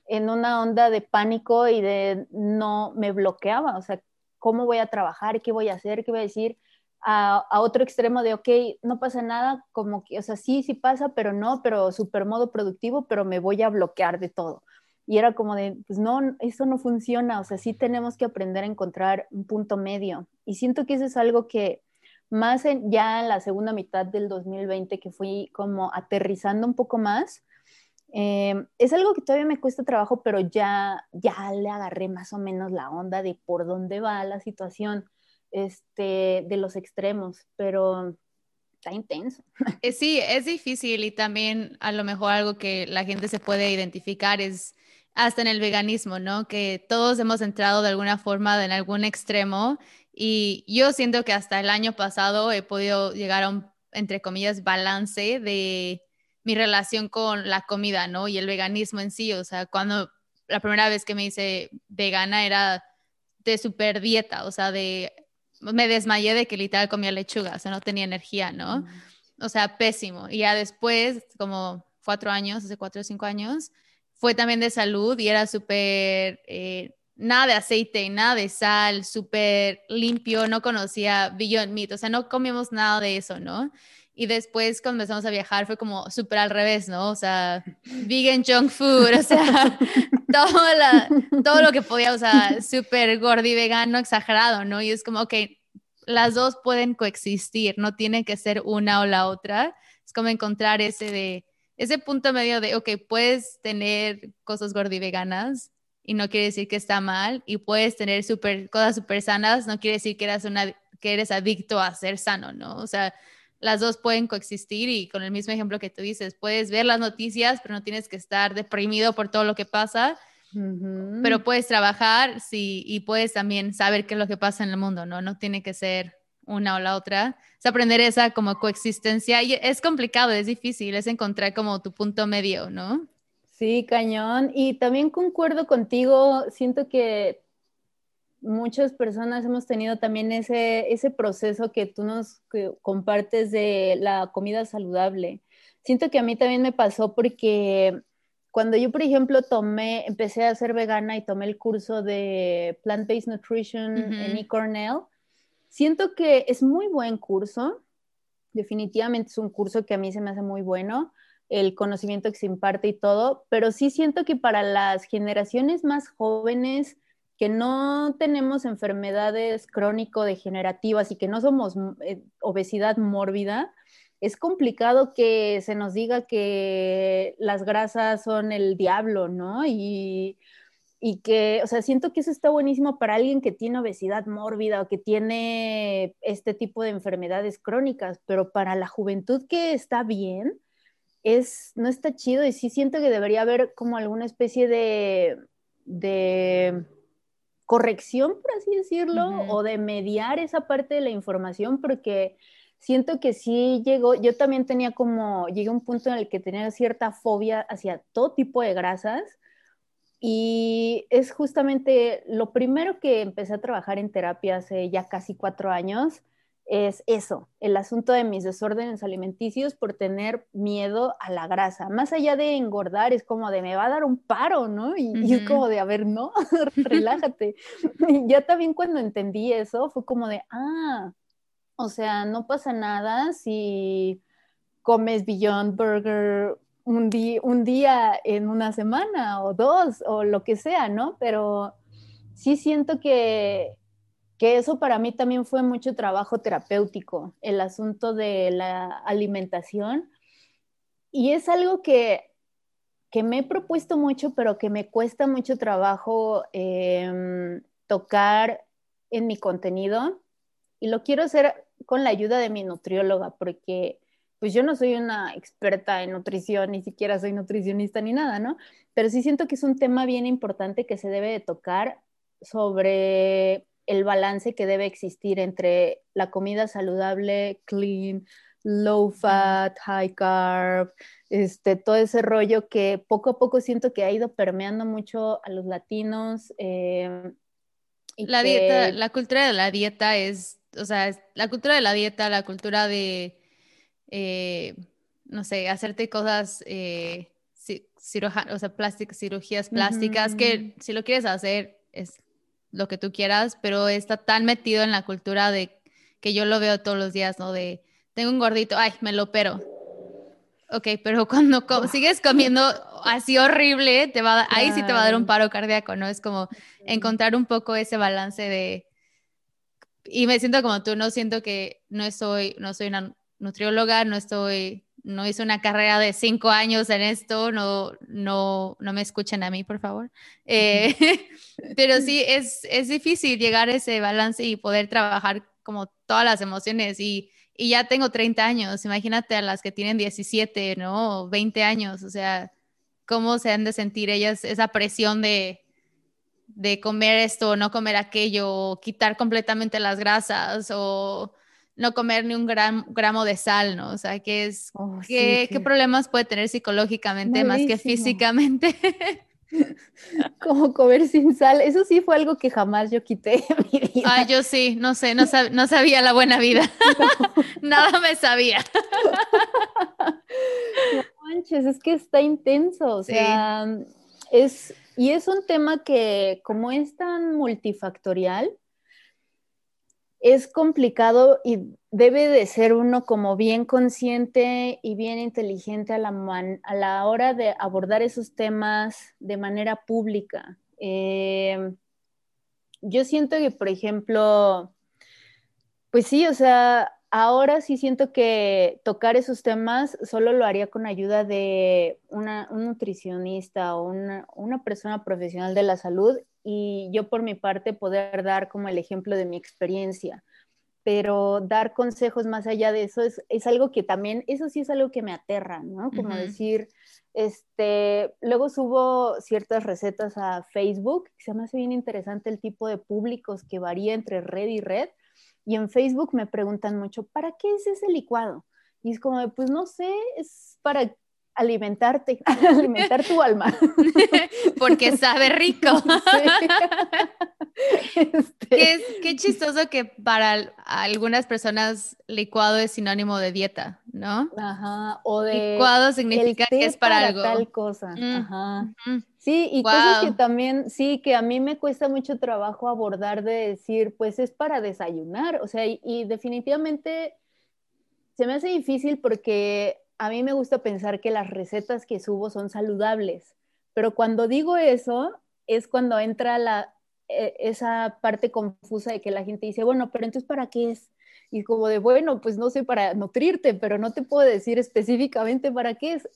en una onda de pánico y de no, me bloqueaba, o sea, ¿cómo voy a trabajar? ¿Qué voy a hacer? ¿Qué voy a decir? A, a, otro extremo de, ok, no pasa nada, como que, o sea, sí, sí pasa, pero no, pero súper modo productivo, pero me voy a bloquear de todo. Y era como de, pues no, eso no funciona, o sea, sí tenemos que aprender a encontrar un punto medio. Y siento que eso es algo que más en, ya en la segunda mitad del 2020, que fui como aterrizando un poco más, eh, es algo que todavía me cuesta trabajo, pero ya, ya le agarré más o menos la onda de por dónde va la situación este, de los extremos, pero está intenso. Eh, sí, es difícil y también a lo mejor algo que la gente se puede identificar es hasta en el veganismo, ¿no? Que todos hemos entrado de alguna forma en algún extremo y yo siento que hasta el año pasado he podido llegar a un, entre comillas, balance de mi relación con la comida, ¿no? Y el veganismo en sí, o sea, cuando la primera vez que me hice vegana era de super dieta, o sea, de, me desmayé de que literal comía lechuga, o sea, no tenía energía, ¿no? O sea, pésimo. Y ya después, como cuatro años, hace cuatro o cinco años, fue también de salud y era súper, eh, nada de aceite, nada de sal, súper limpio, no conocía Beyond Meat, o sea, no comíamos nada de eso, ¿no? Y después cuando empezamos a viajar fue como súper al revés, ¿no? O sea, vegan junk food, o sea, todo, la, todo lo que podía, o sea, súper gordi vegano, exagerado, ¿no? Y es como, ok, las dos pueden coexistir, no tiene que ser una o la otra. Es como encontrar ese de ese punto medio de, ok, puedes tener cosas gordiveganas y no quiere decir que está mal, y puedes tener super, cosas súper sanas, no quiere decir que, eres una, que eres adicto a ser sano, ¿no? O sea, las dos pueden coexistir y con el mismo ejemplo que tú dices, puedes ver las noticias, pero no tienes que estar deprimido por todo lo que pasa, pero puedes trabajar sí, y puedes también saber qué es lo que pasa en el mundo, ¿no? No tiene que ser una o la otra, es aprender esa como coexistencia y es complicado, es difícil, es encontrar como tu punto medio, ¿no? Sí, cañón. Y también concuerdo contigo, siento que muchas personas hemos tenido también ese, ese proceso que tú nos compartes de la comida saludable. Siento que a mí también me pasó porque cuando yo, por ejemplo, tomé, empecé a ser vegana y tomé el curso de Plant-Based Nutrition en eCornell, Siento que es muy buen curso, definitivamente es un curso que a mí se me hace muy bueno, el conocimiento que se imparte y todo, pero sí siento que para las generaciones más jóvenes que no tenemos enfermedades crónico-degenerativas y que no somos eh, obesidad mórbida, es complicado que se nos diga que las grasas son el diablo, ¿no? Y y que, o sea, siento que eso está buenísimo para alguien que tiene obesidad mórbida o que tiene este tipo de enfermedades crónicas, pero para la juventud que está bien, es, no está chido y sí siento que debería haber como alguna especie de corrección, por así decirlo, o de mediar esa parte de la información, porque siento que sí llegó, yo también tenía como, llegué a un punto en el que tenía cierta fobia hacia todo tipo de grasas y es justamente lo primero que empecé a trabajar en terapia hace ya casi cuatro años, es eso, el asunto de mis desórdenes alimenticios por tener miedo a la grasa. Más allá de engordar, es como de me va a dar un paro, ¿no? Y, es como de, a ver, no, relájate. y ya también cuando entendí eso, fue como de, ah, o sea, no pasa nada si comes Beyond Burger un, un día en una semana o dos o lo que sea, ¿no? Pero sí siento que, que eso para mí también fue mucho trabajo terapéutico, el asunto de la alimentación. Y es algo que, que me he propuesto mucho, pero que me cuesta mucho trabajo em, tocar en mi contenido. Y lo quiero hacer con la ayuda de mi nutrióloga, porque pues yo no soy una experta en nutrición, ni siquiera soy nutricionista ni nada, ¿no? Pero sí siento que es un tema bien importante que se debe de tocar sobre el balance que debe existir entre la comida saludable, clean, low fat, high carb, este, todo ese rollo que poco a poco siento que ha ido permeando mucho a los latinos. Eh, la dieta, la cultura de la dieta es, o sea, la cultura de la dieta, la cultura de, eh, no sé, hacerte cosas, eh, o sea, cirugías plásticas, que si lo quieres hacer es lo que tú quieras, pero está tan metido en la cultura de que yo lo veo todos los días, ¿no? De, tengo un gordito, ay, me lo opero. Ok, pero cuando sigues comiendo así horrible, te va ahí sí te va a dar un paro cardíaco, ¿no? Es como encontrar un poco ese balance de... Y me siento como tú, no siento que no soy, no soy una nutrióloga, no estoy no hice una carrera de cinco años en esto, no, no, no me escuchen a mí, por favor. Eh, pero sí, es, es difícil llegar a ese balance y poder trabajar como todas las emociones y, y ya tengo 30 años, imagínate a las que tienen 17, ¿no? 20 años, o sea, cómo se han de sentir ellas esa presión de, de comer esto o no comer aquello, o quitar completamente las grasas o no comer ni un gramo de sal, ¿no? O sea, ¿qué, es, oh, ¿qué, problemas puede tener psicológicamente más que físicamente? Como comer sin sal, eso sí fue algo que jamás yo quité en mi vida. Ah, yo sí, no sé, no, sabía la buena vida. Nada me sabía. No manches, es que está intenso, o sea, es, y es un tema que como es tan multifactorial, es complicado y debe de ser uno como bien consciente y bien inteligente a la, hora de abordar esos temas de manera pública. Eh, yo siento que, por ejemplo, pues sí, o sea, ahora sí siento que tocar esos temas solo lo haría con ayuda de una, un nutricionista o una, una persona profesional de la salud y yo por mi parte poder dar como el ejemplo de mi experiencia. Pero dar consejos más allá de eso es, es algo que también, eso sí es algo que me aterra, ¿no? Como decir, este, luego subo ciertas recetas a Facebook, se me hace bien interesante el tipo de públicos que varía entre red y red. Y en Facebook me preguntan mucho, ¿para qué es ese licuado? Y es como, pues no sé, es para alimentarte, alimentar tu alma. Porque sabe rico. Este. Qué, chistoso que para algunas personas licuado es sinónimo de dieta, ¿no? Ajá, o de... Licuado significa que es para, algo. tal cosa, mm, ajá. Sí, y cosas que también, sí, que a mí me cuesta mucho trabajo abordar de decir, pues es para desayunar, o sea, y definitivamente se me hace difícil porque a mí me gusta pensar que las recetas que subo son saludables, pero cuando digo eso es cuando entra la, e, esa parte confusa de que la gente dice, bueno, pero entonces ¿para qué es? Y como de, bueno, pues no sé, para nutrirte, pero no te puedo decir específicamente para qué es.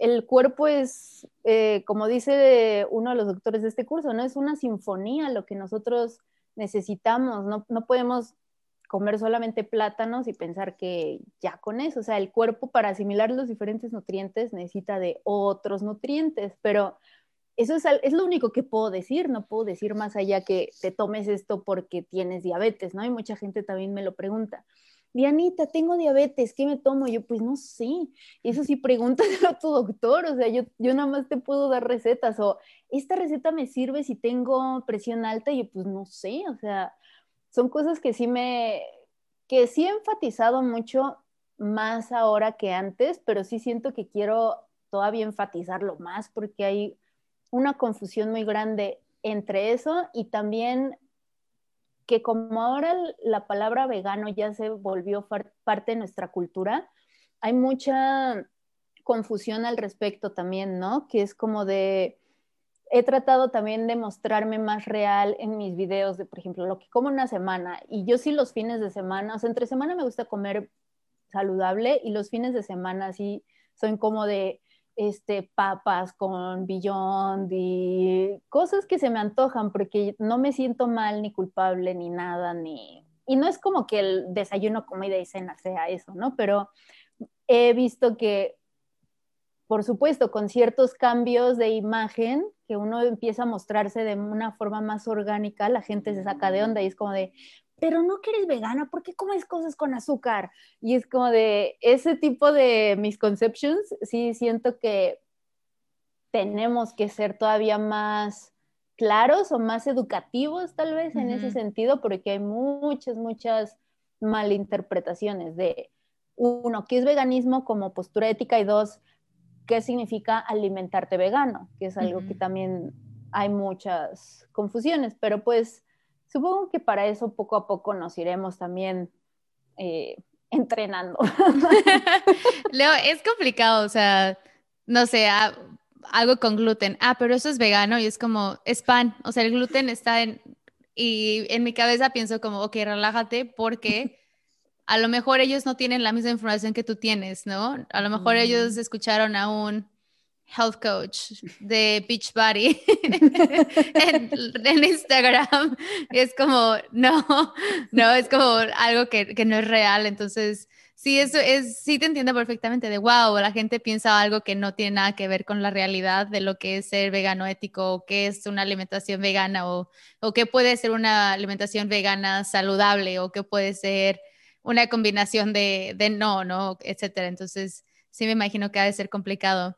El cuerpo es, eh, como dice uno de los doctores de este curso, ¿no? Es una sinfonía lo que nosotros necesitamos, no, no podemos comer solamente plátanos y pensar que ya con eso, o sea, el cuerpo para asimilar los diferentes nutrientes necesita de otros nutrientes, pero eso es, es, lo único que puedo decir, no puedo decir más allá que te tomes esto porque tienes diabetes, ¿no? Y mucha gente también me lo pregunta. Dianita, tengo diabetes, ¿qué me tomo? Yo, pues no sé. Eso sí, pregúntaselo a tu doctor. O sea, yo, yo nada más te puedo dar recetas. O, esta receta me sirve si tengo presión alta. Y yo, pues no sé. O sea, son cosas que sí me, que sí he enfatizado mucho más ahora que antes, pero sí siento que quiero todavía enfatizarlo más porque hay una confusión muy grande entre eso y también que como ahora la palabra vegano ya se volvió parte de nuestra cultura, hay mucha confusión al respecto también, ¿no? Que es como de, he tratado también de mostrarme más real en mis videos de, por ejemplo, lo que como una semana. Y yo sí los fines de semana, o sea, entre semana me gusta comer saludable y los fines de semana sí son como de este, papas con billón y cosas que se me antojan porque no me siento mal ni culpable ni nada, ni... Y no es como que el desayuno, comida y cena sea eso, ¿no? Pero he visto que, por supuesto, con ciertos cambios de imagen, que uno empieza a mostrarse de una forma más orgánica, la gente se saca de onda y es como de, pero no que eres vegana, ¿por qué comes cosas con azúcar? Y es como de ese tipo de misconceptions, sí siento que tenemos que ser todavía más claros o más educativos tal vez en ese sentido, porque hay muchas, muchas malinterpretaciones de, uno, ¿qué es veganismo como postura ética? Y dos, ¿qué significa alimentarte vegano? Que es algo que también hay muchas confusiones, pero pues supongo que para eso poco a poco nos iremos también eh, entrenando. Leo, es complicado, o sea, no sé, ah, algo con gluten. Ah, pero eso es vegano y es como, es pan, o sea, el gluten está en, y en mi cabeza pienso como, ok, relájate porque a lo mejor ellos no tienen la misma información que tú tienes, ¿no? A lo mejor ellos mm. escucharon a un health coach de Beachbody en, en, Instagram. Es como, no, no, es como algo que, que, no es real. Entonces, sí, eso es, sí te entiendo perfectamente de, wow, la gente piensa algo que no tiene nada que ver con la realidad de lo que es ser vegano ético, o qué es una alimentación vegana, o, o qué puede ser una alimentación vegana saludable, o qué puede ser una combinación de, de no, ¿no? Etcétera. Entonces, sí me imagino que ha de ser complicado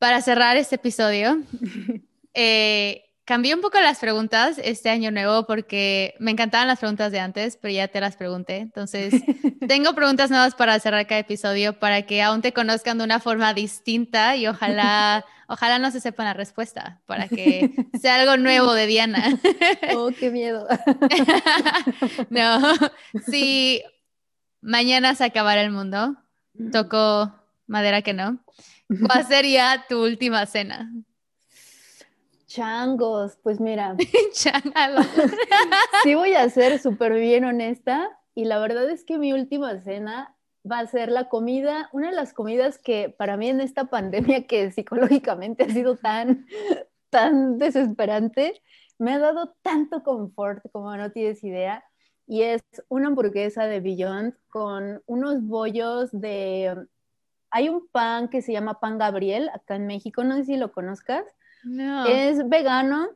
para cerrar este episodio, eh, cambié un poco las preguntas este año nuevo porque me encantaban las preguntas de antes, pero ya te las pregunté. Entonces, tengo preguntas nuevas para cerrar cada episodio para que aún te conozcan de una forma distinta y ojalá, ojalá no se sepan la respuesta para que sea algo nuevo de Diana. oh, qué miedo. no, si mañana se acabara el mundo, toco madera que no. ¿Cuál sería tu última cena? Changos, pues mira. sí voy a ser súper bien honesta y la verdad es que mi última cena va a ser la comida, una de las comidas que para mí en esta pandemia que psicológicamente ha sido tan, tan desesperante, me ha dado tanto confort como no tienes idea. Y es una hamburguesa de Beyond con unos bollos de hay un pan que se llama pan Gabriel acá en México, no sé si lo conozcas. No. Es vegano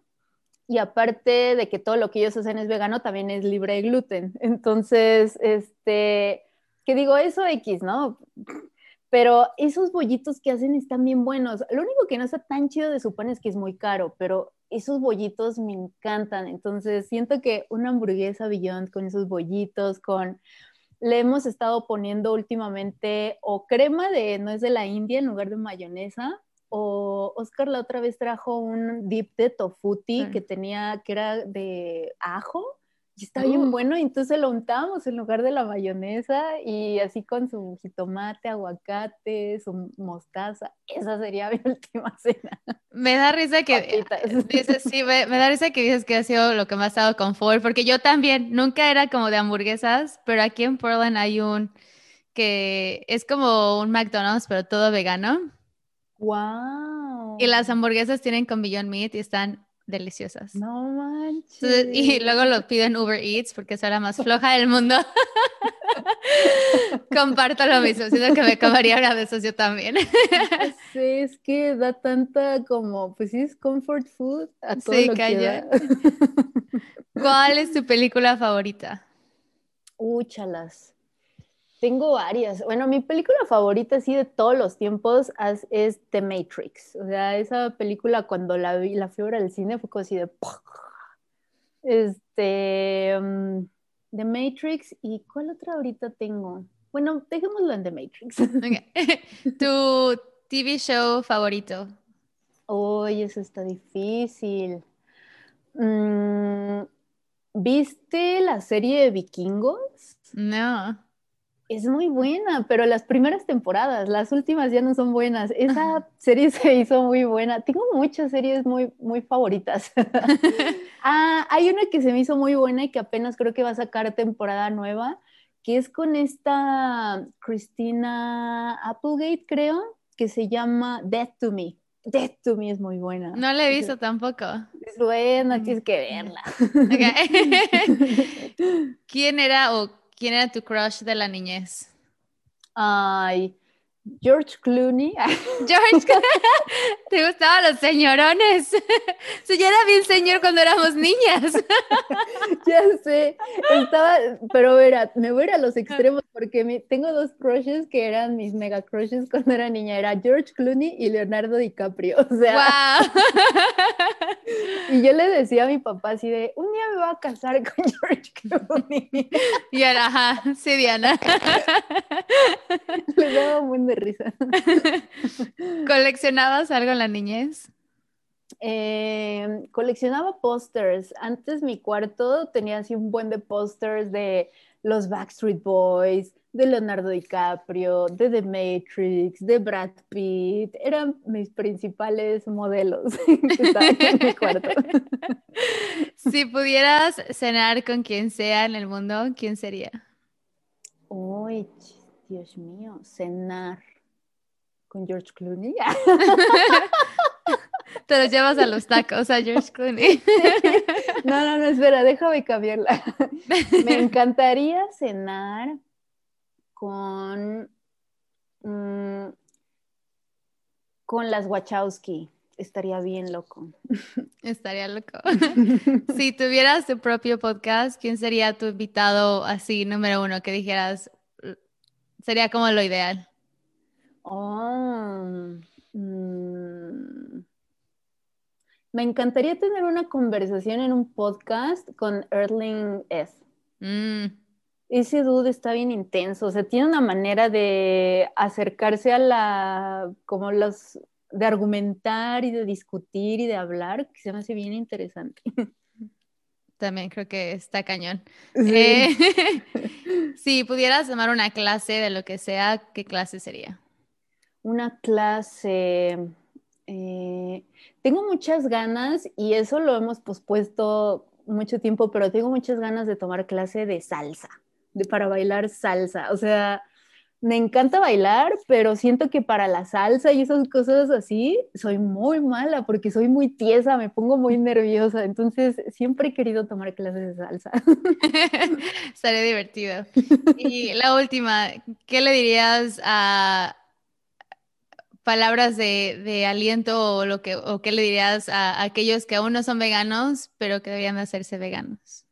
y aparte de que todo lo que ellos hacen es vegano, también es libre de gluten. Entonces, este, que digo, eso X, ¿no? Pero esos bollitos que hacen están bien buenos. Lo único que no está tan chido de su pan es que es muy caro, pero esos bollitos me encantan. Entonces, siento que una hamburguesa Beyond con esos bollitos, con le hemos estado poniendo últimamente o crema de no es de la India en lugar de mayonesa o Oscar la otra vez trajo un dip de tofuti que tenía que era de ajo y está bien oh. bueno, y entonces lo untamos en lugar de la mayonesa y así con su jitomate, aguacate, su mostaza. Esa sería mi última cena. Me da risa que dices, sí, me, da risa que dices que ha sido lo que más ha dado confort, porque yo también nunca era como de hamburguesas, pero aquí en Portland hay un que es como un McDonald's, pero todo vegano. Wow. Y las hamburguesas tienen con Beyond Meat y están deliciosas. No manches. y luego lo pido en Uber Eats porque soy la más floja del mundo. Comparto lo mismo, siento que me comería una de esos yo también. sí, es que da tanta como, pues sí, es comfort food a todo sí, lo calla. ¿Cuál es tu película favorita? Úchalas. Tengo varias. Bueno, mi película favorita, así de todos los tiempos, es, The Matrix. O sea, esa película cuando la vi, la fui al cine, fue como así de. Este. Mm, The Matrix. ¿Y cuál otra ahorita tengo? Bueno, dejémoslo en The Matrix. ¿Tu TV show favorito? Uy, eso está difícil. Mm, ¿Viste la serie de vikingos? No. Es muy buena, pero las primeras temporadas, las últimas ya no son buenas. Esa serie se hizo muy buena. Tengo muchas series muy, muy favoritas. ah, hay una que se me hizo muy buena y que apenas creo que va a sacar temporada nueva, que es con esta Christina Applegate, creo, que se llama Death to Me. Death to Me es muy buena. No la he visto tampoco. Es buena, tienes que verla. ¿Quién era o quién era tu crush de la niñez? Ay, George Clooney. George, ¿te gustaban los señorones? Sí, ya era bien señor cuando éramos niñas. ya sé, estaba, pero verá, me voy a ir a los extremos porque tengo dos crushes que eran mis mega crushes cuando era niña, era George Clooney y Leonardo DiCaprio, o sea. y yo le decía a mi papá así de, un día me voy a casar con George Clooney. y era, ajá, sí, Diana. le daba un buen de risa. ¿Coleccionabas algo en la niñez? Eh, coleccionaba pósters. Antes mi cuarto tenía así un buen de pósters de los Backstreet Boys, de Leonardo DiCaprio, de The Matrix, de Brad Pitt. Eran mis principales modelos que estaban en mi cuarto. Si pudieras cenar con quien sea en el mundo, ¿quién sería? Uy, Dios mío, cenar con George Clooney. Te los llevas a los tacos a George Clooney. No, no, no, espera, déjame cambiarla. Me encantaría cenar con, mm, con las Wachowski. Estaría bien loco. Estaría loco. si tuvieras tu propio podcast, ¿quién sería tu invitado así, número uno, que dijeras, sería como lo ideal? Oh, me encantaría tener una conversación en un podcast con Erling S. Mm. Ese dude está bien intenso, o sea, tiene una manera de acercarse a la, como los, de argumentar y de discutir y de hablar, que se me hace bien interesante. También creo que está cañón. Sí. Eh, si pudieras tomar una clase de lo que sea, ¿qué clase sería? Una clase, eh, tengo muchas ganas y eso lo hemos pospuesto mucho tiempo, pero tengo muchas ganas de tomar clase de salsa, de para bailar salsa. O sea, me encanta bailar, pero siento que para la salsa y esas cosas así soy muy mala porque soy muy tiesa, me pongo muy nerviosa. Entonces, siempre he querido tomar clases de salsa. Sería divertido. Y la última, ¿qué le dirías a palabras de, aliento o lo que o qué le dirías a, aquellos que aún no son veganos, pero que deberían hacerse veganos?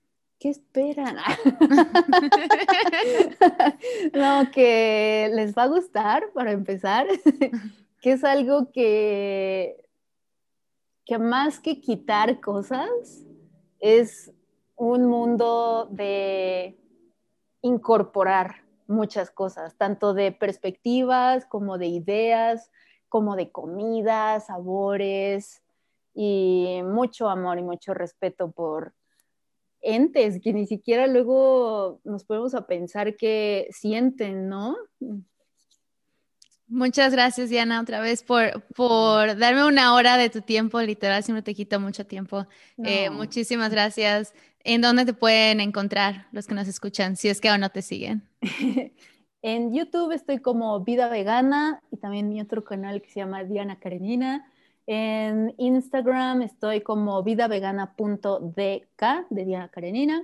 ¿Qué esperan? no, que les va a gustar para empezar, que es algo que, que más que quitar cosas, es un mundo de incorporar muchas cosas, tanto de perspectivas como de ideas, como de comida, sabores y mucho amor y mucho respeto por entes que ni siquiera luego nos podemos a pensar que sienten, ¿no? Muchas gracias, Diana, otra vez por, por darme una hora de tu tiempo. Literal, siempre te quito mucho tiempo. Eh, muchísimas gracias. ¿En dónde te pueden encontrar los que nos escuchan, si es que aún no te siguen? En YouTube estoy como Vida Vegana y también mi otro canal que se llama Diana Karenina. En Instagram estoy como vidavegana.dk de Diana Karenina.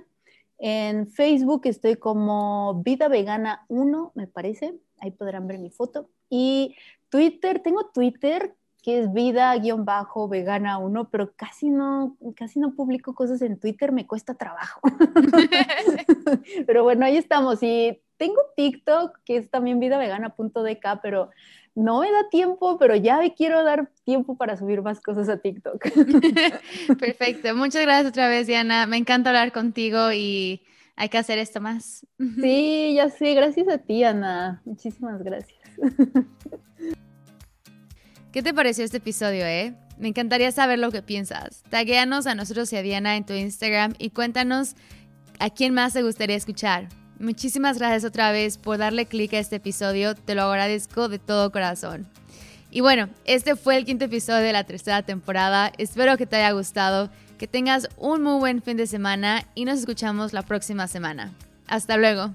En Facebook estoy como Vida Vegana 1, me parece. Ahí podrán ver mi foto. Y Twitter, tengo Twitter que es vida-vegana 1, pero casi no, casi no publico cosas en Twitter, me cuesta trabajo. pero bueno, ahí estamos. Y tengo TikTok, que es también vidavegana.dk, pero no me da tiempo, pero ya me quiero dar tiempo para subir más cosas a TikTok. Perfecto. Muchas gracias otra vez, Diana. Me encanta hablar contigo y hay que hacer esto más. Sí, ya sé. Gracias a ti, Ana. Muchísimas gracias. ¿Qué te pareció este episodio, eh? Me encantaría saber lo que piensas. Taguéanos a nosotros y a Diana en tu Instagram y cuéntanos a quién más te gustaría escuchar. Muchísimas gracias otra vez por darle clic a este episodio, te lo agradezco de todo corazón. Y bueno, este fue el quinto episodio de la tercera temporada, espero que te haya gustado, que tengas un muy buen fin de semana y nos escuchamos la próxima semana. Hasta luego.